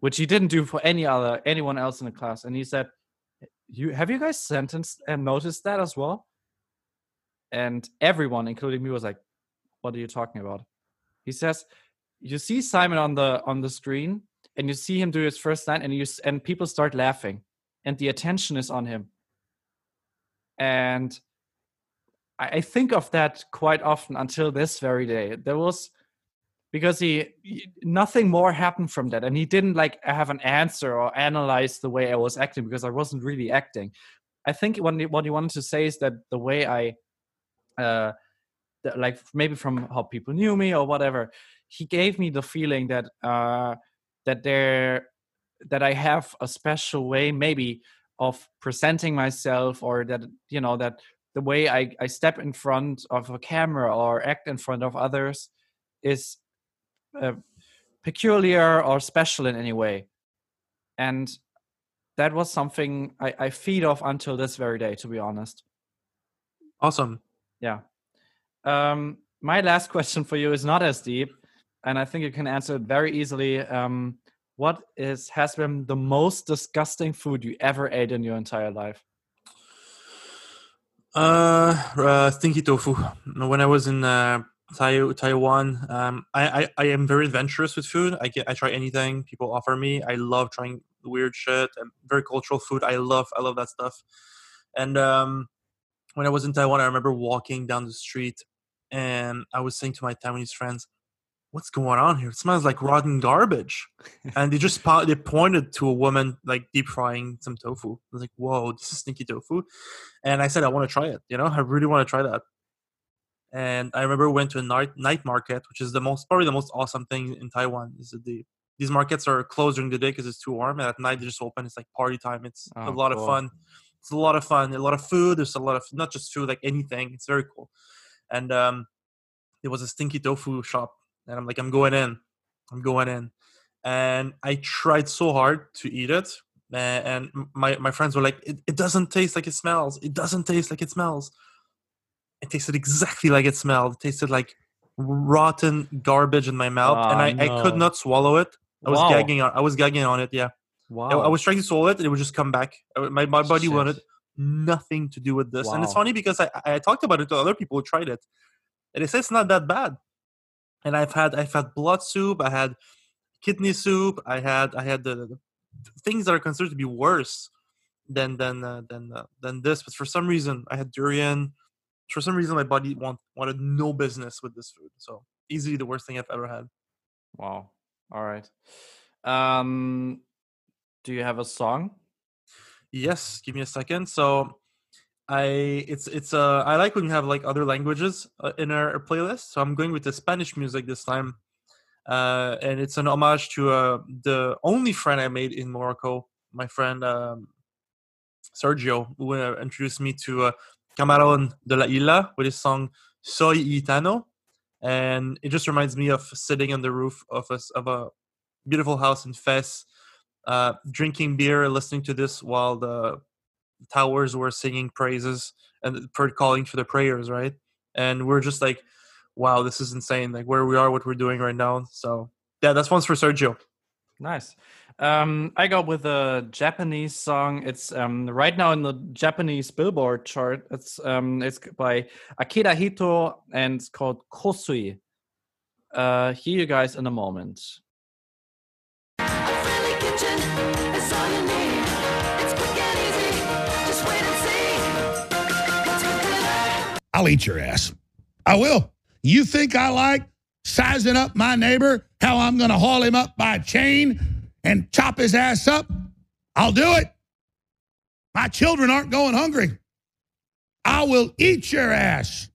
which he didn't do for any other anyone else in the class. And he said, "You have you guys sentenced and noticed that as well?" And everyone, including me, was like, "What are you talking about?" He says, "You see Simon on the on the screen, and you see him do his first line, and you and people start laughing, and the attention is on him." And I, I think of that quite often until this very day. There was because he, nothing more happened from that, and he didn't like have an answer or analyze the way I was acting because I wasn't really acting. I think what he, what he wanted to say is that the way I, uh, like maybe from how people knew me or whatever, he gave me the feeling that uh, that there that I have a special way maybe of presenting myself or that you know that the way I, I step in front of a camera or act in front of others is uh, peculiar or special in any way and that was something I, I feed off until this very day to be honest Awesome. Yeah um, my last question for you is not as deep and i think you can answer it very easily um, what is has been the most disgusting food you ever ate in your entire life Uh, uh, stinky tofu. When I was in uh, Taiwan, um, I, I I am very adventurous with food. I get I try anything people offer me. I love trying weird shit and very cultural food. I love I love that stuff. And um, when I was in Taiwan, I remember walking down the street, and I was saying to my Taiwanese friends, "What's going on here? It smells like rotten garbage." and they just po- they pointed to a woman like deep frying some tofu. I was like, "Whoa, this is stinky tofu," and I said, "I want to try it. You know, I really want to try that." And I remember we went to a night night market, which is the most probably the most awesome thing in Taiwan. Is that the these markets are closed during the day because it's too warm, and at night they just open. It's like party time. It's a Oh, lot of fun. It's a lot of fun. A lot of food. There's a lot of not just food, like anything. It's very cool. And um, there was a stinky tofu shop, and I'm like, I'm going in. I'm going in and I tried so hard to eat it. And my, my friends were like, it, it doesn't taste like it smells. It doesn't taste like it smells. It tasted exactly like it smelled. It tasted like rotten garbage in my mouth, and Ah, I, I could not swallow it. I was Wow. gagging on. I was gagging on it. Yeah, wow I, I was trying to swallow it, and it would just come back. Uh, My my body Shit. wanted nothing to do with this, and it's funny because I, I talked about it to other people who tried it, and they say it's not that bad. And I've had I've had blood soup. I had kidney soup. I had I had the, the things that are considered to be worse than than uh, than uh, than this. But for some reason, I had durian. For some reason, my body want, wanted no business with this food. So easily the worst thing I've ever had. wow all right um do you have a song Yes, give me a second. So I it's it's uh I like when you have like other languages uh, in our playlist. So I'm going with the Spanish music this time. Uh and it's an homage to uh the only friend I made in Morocco, my friend um Sergio, who uh, introduced me to uh, Camarón de la Isla with his song Soy Gitano. And it just reminds me of sitting on the roof of a, of a beautiful house in Fez, uh, drinking beer, listening to this while the towers were singing praises and calling for the prayers, right? And we're just like, wow, this is insane. Like where we are, what we're doing right now. So yeah, that's one's for Sergio. Nice. Um, I go with a Japanese song. It's um, right now in the Japanese Billboard chart. It's um, it's by Akira Hito and it's called Kosui. Uh, hear you guys in a moment. I'll eat your ass. I will. You think I like sizing up my neighbor, how I'm going to haul him up by a chain and chop his ass up? I'll do it. My children aren't going hungry. I will eat your ass.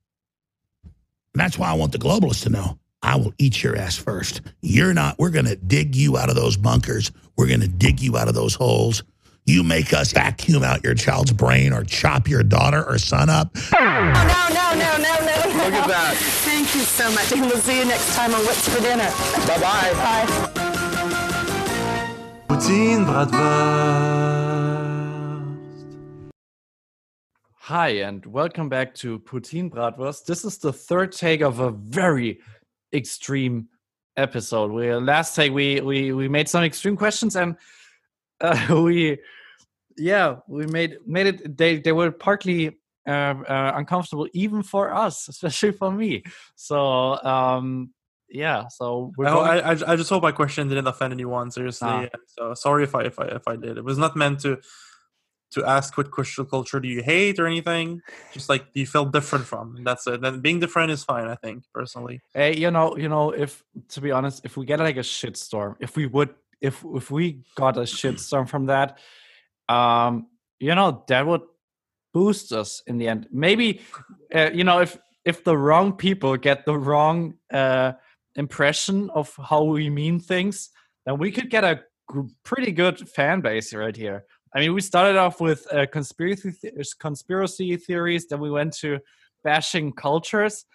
And that's why I want the globalists to know I will eat your ass first. You're not, we're going to dig you out of those bunkers. We're going to dig you out of those holes. You make us vacuum out your child's brain or chop your daughter or son up. Oh, no, no, no, no, no. Look at that. Thank you so much. And we'll see you next time on What's for Dinner. Bye-bye. Bye. Poutine Bratwurst. Hi, and welcome back to Poutine Bratwurst. This is the third take of a very extreme episode. We last time we we we made some extreme questions and uh, we yeah we made made it. They they were partly uh, uh, uncomfortable even for us, especially for me. So um yeah, so we're I, I, I- just hope my question didn't offend anyone. Seriously, Ah. so sorry if I if I if I did. It was not meant to to ask what culture do you hate or anything. Just like do you feel different from? That's it. Then being different is fine. I think personally. Hey, you know, you know, if to be honest, if we get like a shitstorm, if we would, if if we got a shitstorm from that, um, you know, that would boost us in the end. Maybe, uh, you know, if if the wrong people get the wrong uh impression of how we mean things, then we could get a pretty good fan base right here. I mean, we started off with uh, conspiracy th- conspiracy theories, then we went to bashing cultures.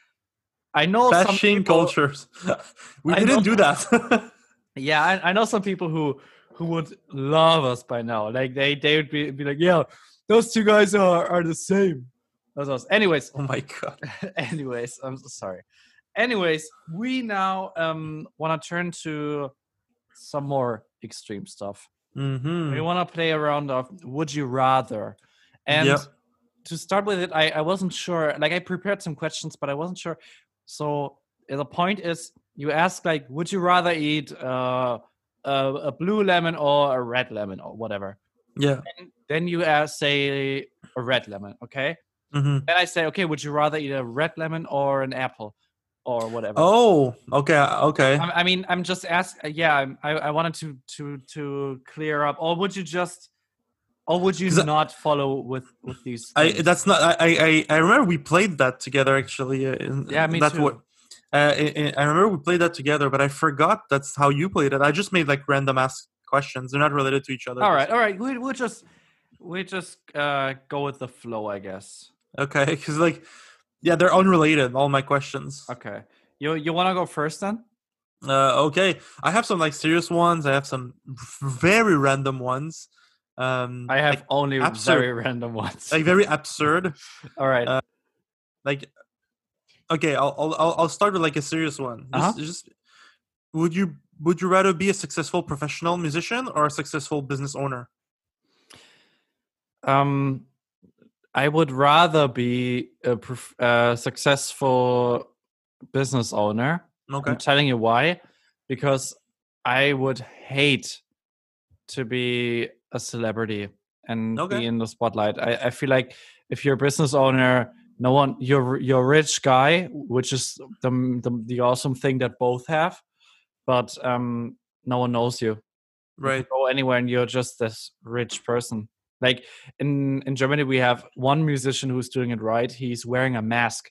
I know some Bashing people- cultures. we I didn't know- do that. Yeah, I, I know some people who who would love us by now. Like they they would be, be like, yeah, those two guys are are the same as us. Anyways, oh my god. anyways, I'm so sorry. Anyways, we now um want to turn to some more extreme stuff. Mm-hmm. We want to play around of would you rather, and Yep. to start with it, I I wasn't sure. Like I prepared some questions, but I wasn't sure. So uh, the point is, you ask like, would you rather eat uh, a, a blue lemon or a red lemon or whatever? Yeah. And then you ask, say a red lemon, okay? Mm-hmm. Then I say, okay, would you rather eat a red lemon or an apple or whatever? Oh. Okay. Okay. I, I mean, I'm just asking. Yeah, I'm- I, I wanted to to to clear up, or would you just, or would you 'Cause I- not follow with with these? I that's not I I I remember we played that together actually. uh, in- Yeah, me that too. wa- uh, I, I- I remember we played that together, but I forgot that's how you played it. I just made like random ask questions. They're not related to each other. all right, all right. We we'll just we just uh go with the flow, I guess. Okay, because like, yeah, they're unrelated. All my questions. Okay. You you want to go first then? Uh, okay, I have some like serious ones. I have some very random ones. Um, I have like, only absurd. very random ones. like very absurd. all right. uh, Like, okay, I'll I'll I'll- I'll start with like a serious one. Just, Uh-huh. just would you would you rather be a successful professional musician or a successful business owner? Um, I would rather be a prof- uh, successful business owner. Okay. I'm telling you why. Because I would hate to be a celebrity and Okay. be in the spotlight. I, I feel like if you're a business owner, no one you're you're a rich guy, which is the the, the awesome thing that both have, but um, no one knows you. You Right. go anywhere and you're just this rich person. Like in in Germany, we have one musician who's doing it right. He's wearing a mask,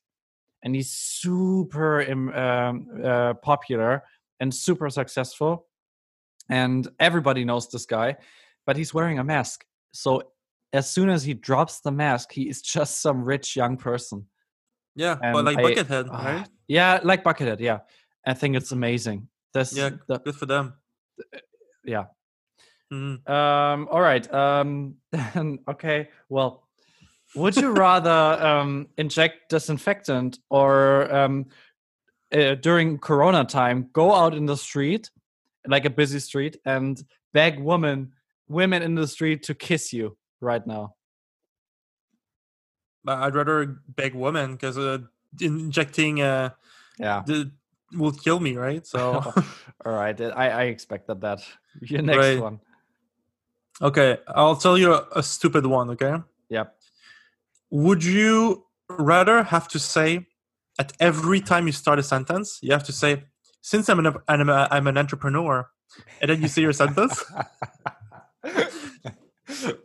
and he's super um, uh, popular and super successful, and everybody knows this guy. But he's wearing a mask, so as soon as he drops the mask, he is just some rich young person. Yeah, like I- Buckethead, Ah, right? Yeah, like Buckethead. Yeah, I think it's amazing. This, Yeah, the- good for them. yeah. Mhm. Um, all right. Um, okay. Well, would you rather um, inject disinfectant or um, uh, during Corona time go out in the street, like a busy street, and beg women, women in the street to kiss you right now? But I'd rather beg women because uh, injecting uh, Yeah. the, will kill me, right? So. all right. I, I expected that. Your next Right. one. Okay, I'll tell you a, a stupid one, okay? Yep. Would you rather have to say at every time you start a sentence, you have to say, since I'm an, I'm, a, I'm an entrepreneur, and then you say your sentence?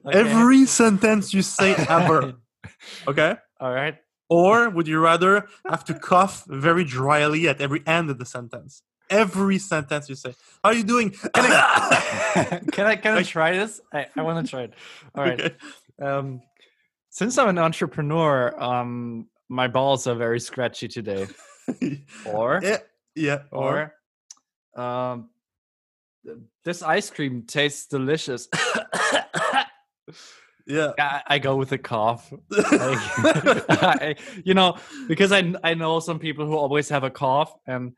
Okay. Every sentence you say ever, okay? All right. Or would you rather have to cough very dryly at every end of the sentence? Every sentence you say. How are you doing? can I can I, can I try this? I, I want to try it. All right. Okay. Um, since I'm an entrepreneur, um, my balls are very scratchy today. Or yeah, yeah. or um, this ice cream tastes delicious. Yeah. I, I go with a cough. Like, I- you know, because I I know some people who always have a cough, and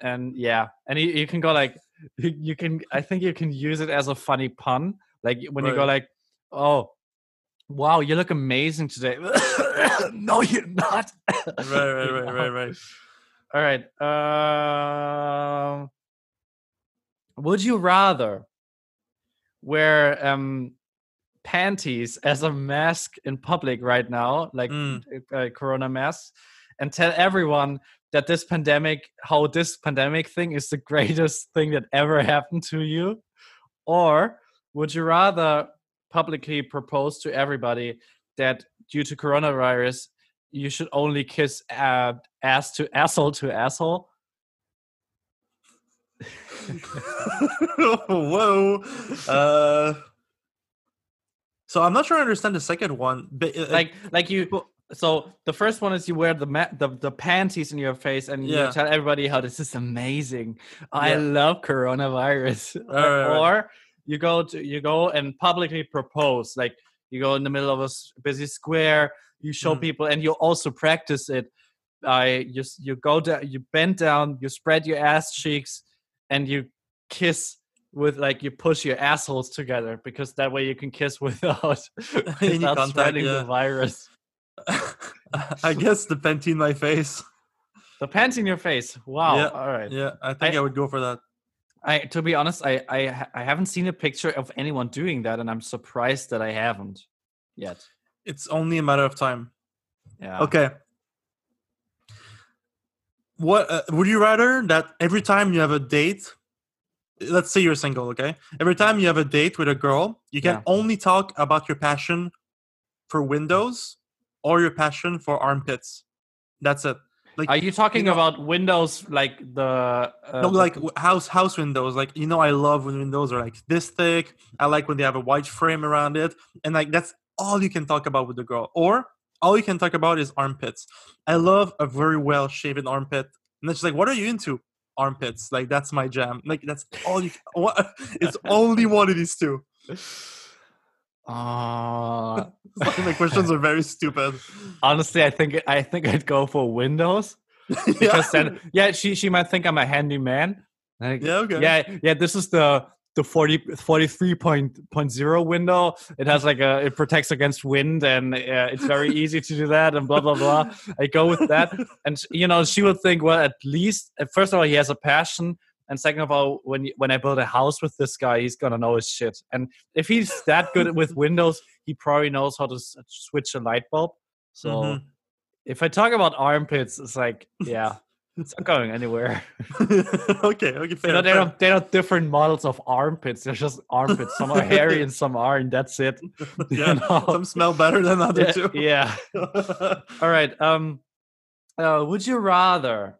and yeah, and you, you can go like you, you can. I think you can use it as a funny pun, like when you go like, oh, wow, you look amazing today. no, you're not. Right, right, right, right, right. All right. Um, would you rather wear um, panties as a mask in public right now, like Mm. uh, Corona mask, and tell everyone that this pandemic, how this pandemic thing is the greatest thing that ever happened to you? Or would you rather publicly propose to everybody that due to coronavirus, you should only kiss uh, ass to asshole to asshole? Whoa. Uh, so I'm not sure I understand the second one. But uh, like like you so the first one is you wear the ma- the, the panties in your face and Yeah. you tell everybody how this is amazing i Yeah. love coronavirus or, Right, you go to you go and publicly propose like you go in the middle of a busy square you show Mhm. people and you also practice it i you you go down you bend down you spread your ass cheeks and you kiss with like you push your assholes together because that way you can kiss without without contact, spreading yeah. the virus I guess the panty in my face. The pants in your face. Wow. Yeah, All right. Yeah, I think I, I- would go for that. I to be honest, I I I haven't seen a picture of anyone doing that, and I'm surprised that I haven't yet. It's only a matter of time. Yeah. Okay. What uh, would you rather that every time you have a date, let's say you're single, okay? Every time you have a date with a girl, you can Yeah. only talk about your passion for windows or your passion for armpits. That's it. Like Are you talking know- about windows like the uh, no, like house house windows. Like you know, I love when windows are like this thick. I like when they have a white frame around it, and like that's all you can talk about with the girl. Or all you can talk about is armpits. I love a very well shaven armpit, and it's like, what are you into? Armpits. Like that's my jam. Like that's all you. What? It's only one of these two. Uh, the questions are very stupid. honestly, I think I think I'd go for windows because then yeah, she she might think I'm a handyman. Like, Yeah, okay. Yeah, yeah. This is the the 40 43.0 window. It has like a it protects against wind and uh, it's very easy to do that and blah blah blah. I go with that, and you know she would think well at least uh, first of all he has a passion. And second of all, when when I build a house with this guy, he's gonna know his shit. And if he's that good with Windows, he probably knows how to s- switch a light bulb. So Mhm. if I talk about armpits, it's like, yeah, it's not going anywhere. okay, okay, fair. you know, they're fair. not, they're not different models of armpits. They're just armpits. Some are hairy and some aren't. That's it. you know? some smell better than other Yeah, two. yeah. All right. Um, uh, would you rather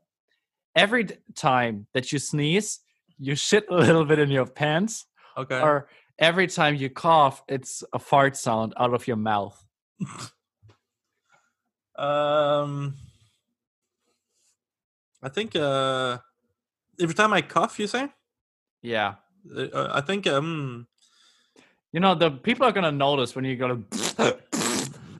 every time that you sneeze, you shit a little bit in your pants, okay. or every time you cough, it's a fart sound out of your mouth? Um, I think uh, every time I cough, you say? Yeah. Uh, I think um, You know, the people are gonna notice when you go to.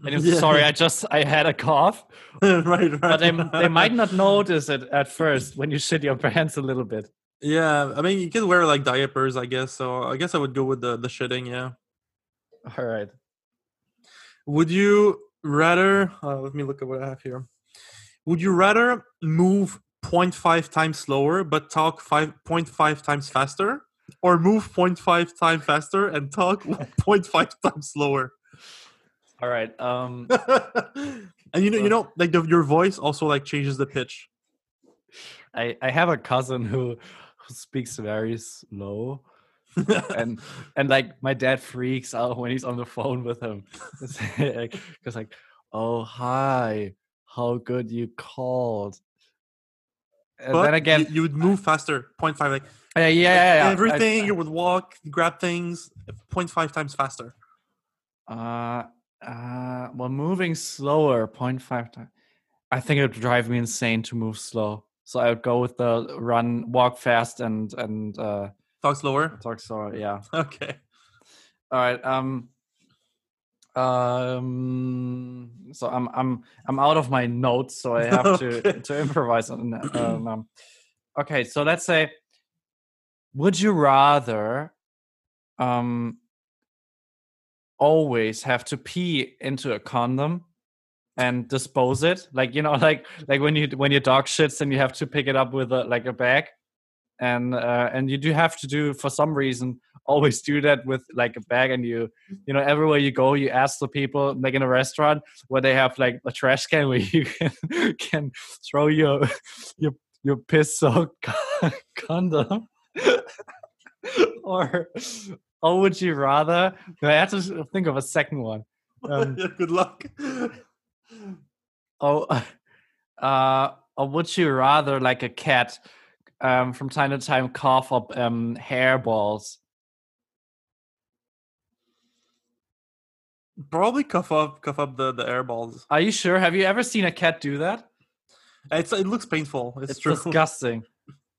And Yeah. sorry, I just I had a cough, right, right. but they they might not notice it at first when you shit your pants a little bit. Yeah, I mean, you can wear like diapers, I guess. So I guess I would go with the the shitting. Yeah. All right. Would you rather? Uh, let me look at what I have here. Would you rather move 0.5 times slower but talk 5.5 times faster, or move 0.5 times faster and talk 0.5 times slower? All right. Um. and you know, you know, like the, your voice also like changes the pitch. I, I have a cousin who, who speaks very slow and and like my dad freaks out when he's on the phone with him because like oh hi how good you called and But then again you, you would move faster. 0.5 like yeah, yeah, yeah, yeah, I- everything. you would walk, grab things 0.5 times faster. uh uh well moving slower 0.5 times i think it would drive me insane to move slow so i would go with the run walk fast and and uh Talk slower. Talk slower, yeah. Okay. All right. Um. Um. So I'm I'm I'm out of my notes, so I have to to improvise on that. Um, um, okay, so let's say, would you rather, um, always have to pee into a condom and dispose it, like you know, like like when you when your dog shits and you have to pick it up with a like a bag, and uh, and you do have to do for some reason always do that with like a bag and you you know everywhere you go you ask the people like in a restaurant where they have like a trash can where you can can throw your your your piss soaked condom. Or or would you rather no, i have to think of a second one um, Good luck. oh uh or would you rather like a cat um from time to time cough up um hairballs Probably cough up, cuff up the the air balls. Are you sure? Have you ever seen a cat do that? It's it looks painful. It's, It's disgusting.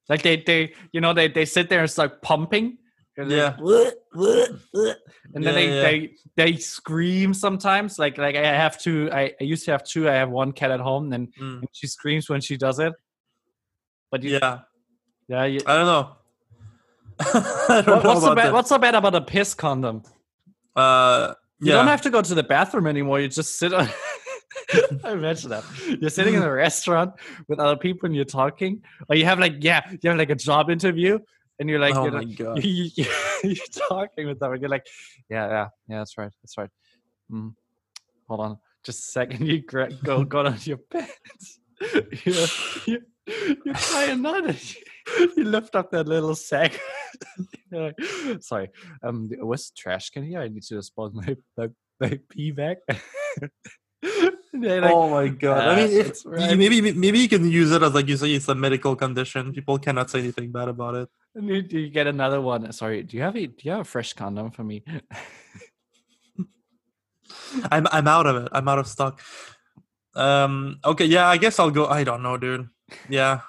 Like they, they, you know, they, they sit there and start pumping. And they- Yeah. and then Yeah, they, yeah. they, they scream sometimes. Like, like I have two. I, I used to have two. I have one cat at home, and, Mm. and she screams when she does it. But you, Yeah, yeah. You, I don't know. I don't what- know what's about bad? What's so bad about a piss condom? Uh, You yeah. don't have to go to the bathroom anymore. You just sit on. I imagine that you're sitting in a restaurant with other people and you're talking, or you have like yeah, you have like a job interview, and you're like oh you're, my like- god. you, you, you're talking with them, and you're like, yeah, yeah, yeah, that's right, that's right. Mm. Hold on, just a second. You gra- go go down to your pants. you, you, you try a nut. and You, you lift up that little sack. Like, Sorry, um, what's trash can here? I need to dispose my my, my pee bag. Like, oh my god. I "Ah, mean, if, right." maybe maybe you can use it as like you say it's a medical condition. People cannot say anything bad about it. You, you get another one. Sorry, do you have a do you have a fresh condom for me? I'm I'm out of it. I'm out of stock. Um. Okay. Yeah. I guess I'll go. I don't know, dude. Yeah.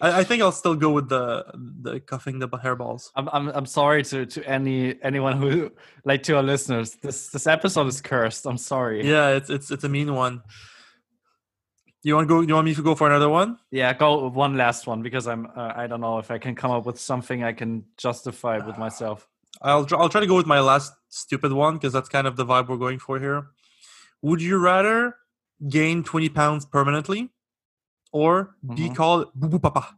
I, I think I'll still go with the the cuffing the hairballs. I'm I'm I'm sorry to to any anyone who like to our listeners. This this episode is cursed. I'm sorry. Yeah. It's it's it's a mean one. You want to go? You want me to go for another one? Yeah, go one last one because I'm uh, I don't know if I can come up with something I can justify with myself. I'll try, I'll try to go with my last stupid one because that's kind of the vibe we're going for here. Would you rather gain twenty pounds permanently, or be Mhm. called boo boo papa?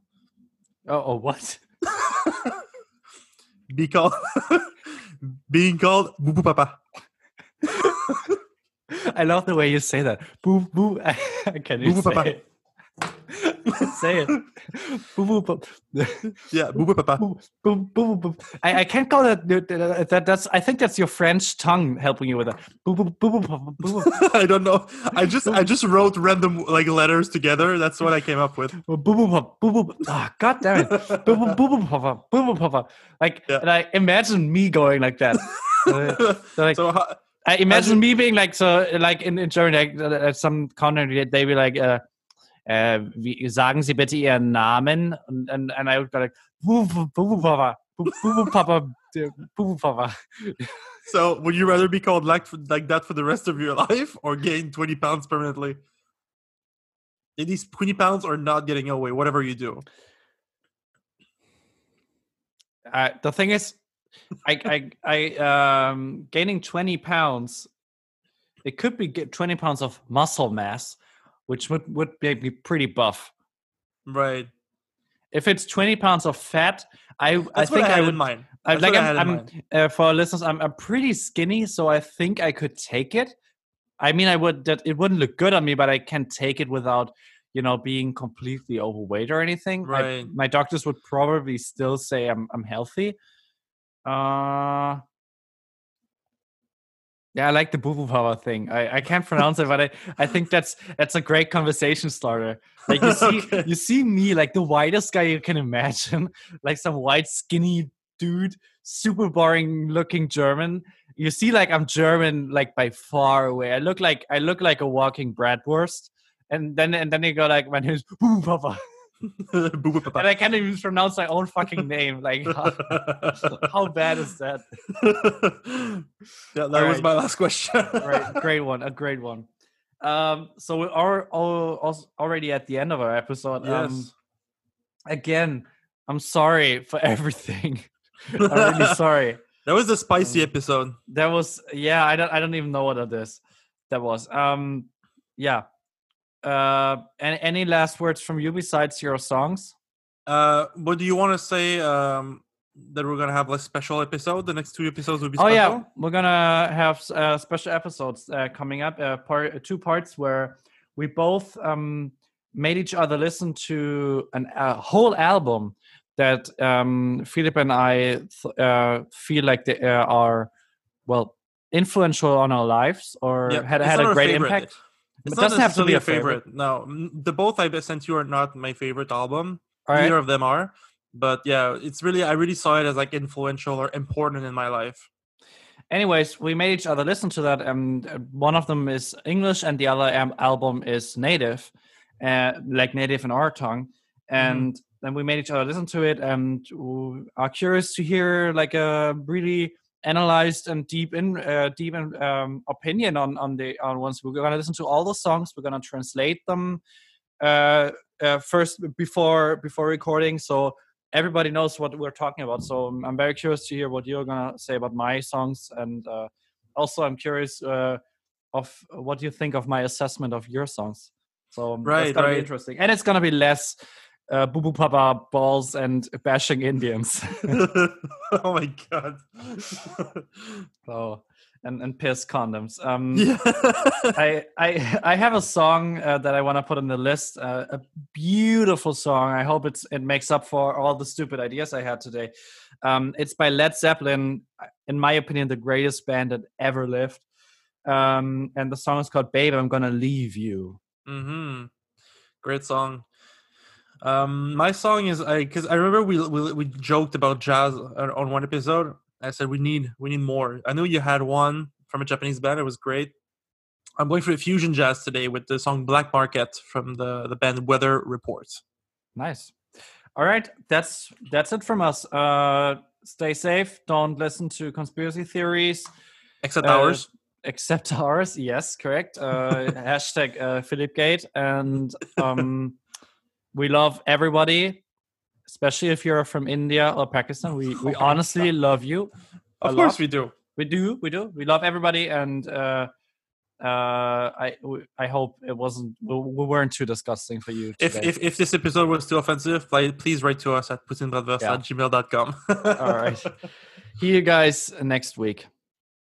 Oh, oh what? Be called being called boo boo papa. I love the way you say that. Boo boo. can you Boo boo say it? say it. Boo boo boo. Yeah, boo boo papa. Boo, boo, boo, boo. I, I can't go that, that that that's I think that's your French tongue helping you with that. Boo boo boo boo boo boo boo. I don't know. I just I just wrote random like letters together. That's what I came up with. Boo boo boo boo boo. Ah, god damn it. Boo boo boo boo papa. Boo boo. Like Yeah. and I imagine me going like that. Uh, so like so ho- I imagine me being like so like in, in German like uh, at some content they be like uh uh, wie, sagen Sie bitte Ihren Namen and and, and I would go like papa papa papa so would you rather be called like like that for the rest of your life or gain twenty pounds permanently? It is twenty pounds or not getting away, whatever you do. uh, the thing is, I, I, I, um, gaining 20 pounds, it could be get 20 pounds of muscle mass, which would, would make me pretty buff. Right. If it's 20 pounds of fat, I, I That's what think I I, would, in mind. I, like I I'm, I'm uh, for our listeners, I'm, I'm pretty skinny, so I think I could take it. I mean, I would, that it wouldn't look good on me, but I can take it without, you know, being completely overweight or anything. I- Right. my doctors would probably still say I'm, I'm healthy. Uh, yeah, I like the boo boo power thing. I, I can't pronounce it, but I, I think that's that's a great conversation starter. Like you see Okay. you see me like the whitest guy you can imagine, like some white skinny dude, super boring looking German. You see like I'm German like by far away. I look like I look like a walking bratwurst. And then and then you go like my name's boo boo papa. And I can't even pronounce my own fucking name. Like, how, how bad is that? yeah, that was my last question. Right, great one, a great one. Um, so we are already at the end of our episode. Yes. Um, again, I'm sorry for everything. I'm really sorry. that was a spicy Um, episode. That was yeah. I don't I don't even know what it is. That was um yeah. Uh, any any last words from you besides your songs? Uh, what do you want to say? Um, that we're gonna have like special episode. The next two episodes will be Special? Oh yeah, we're gonna have uh, special episodes uh, coming up. Uh, part two parts where we both um, made each other listen to an, a whole album that um, Philip and I th- uh, feel like they uh, are well influential on our lives or Yeah, had had a great favorite. impact. It's It doesn't have to be a favorite. No, Mm, the both I sent you are not my favorite album. Right. Neither of them are. But yeah, it's really I really saw it as like influential or important in my life. anyways we made each other listen to that and uh, one of them is english and the other album is native uh, like native in our tongue and then we made each other listen to it and are curious to hear like a really analyzed and deep in uh, deep in, um, opinion on on the on ones we're gonna listen to all the songs we're gonna translate them uh, uh, first before before recording so everybody knows what we're talking about. So I'm- I'm very curious to hear what you're gonna say about my songs, and uh, also I'm curious uh, of what you think of my assessment of your songs. So um, that's Right, gonna be interesting, and it's gonna be less uh, boo boo papa balls and bashing Indians. oh my god. so and and piss condoms. Um, yeah. I I I have a song uh, that I want to put on the list. Uh, a beautiful song. I hope it's it makes up for all the stupid ideas I had today. Um, it's by Led Zeppelin. In my opinion, the greatest band that ever lived. Um, and the song is called "Babe, I'm Gonna Leave You." Mm-hmm. Great song. Um, my song is I because I remember we, we we joked about jazz on on one episode. I said we need we need more. I knew you had one from a Japanese band. It was great. I'm going for a fusion jazz today with the song Black Market from the the band Weather Report. Nice. All right, that's that's it from us. Uh, stay safe. Don't listen to conspiracy theories. Except Uh, ours. except ours yes correct uh hashtag uh philip gate and um we love everybody especially if you're from india or pakistan we we honestly love you Of course lot. we do. we do we do we love everybody and uh uh i i hope it wasn't we we weren't too disgusting for you If, today. if if this episode was too offensive, please write to us at poutinebratwurst Yeah. at gmail.com. all right see you guys next week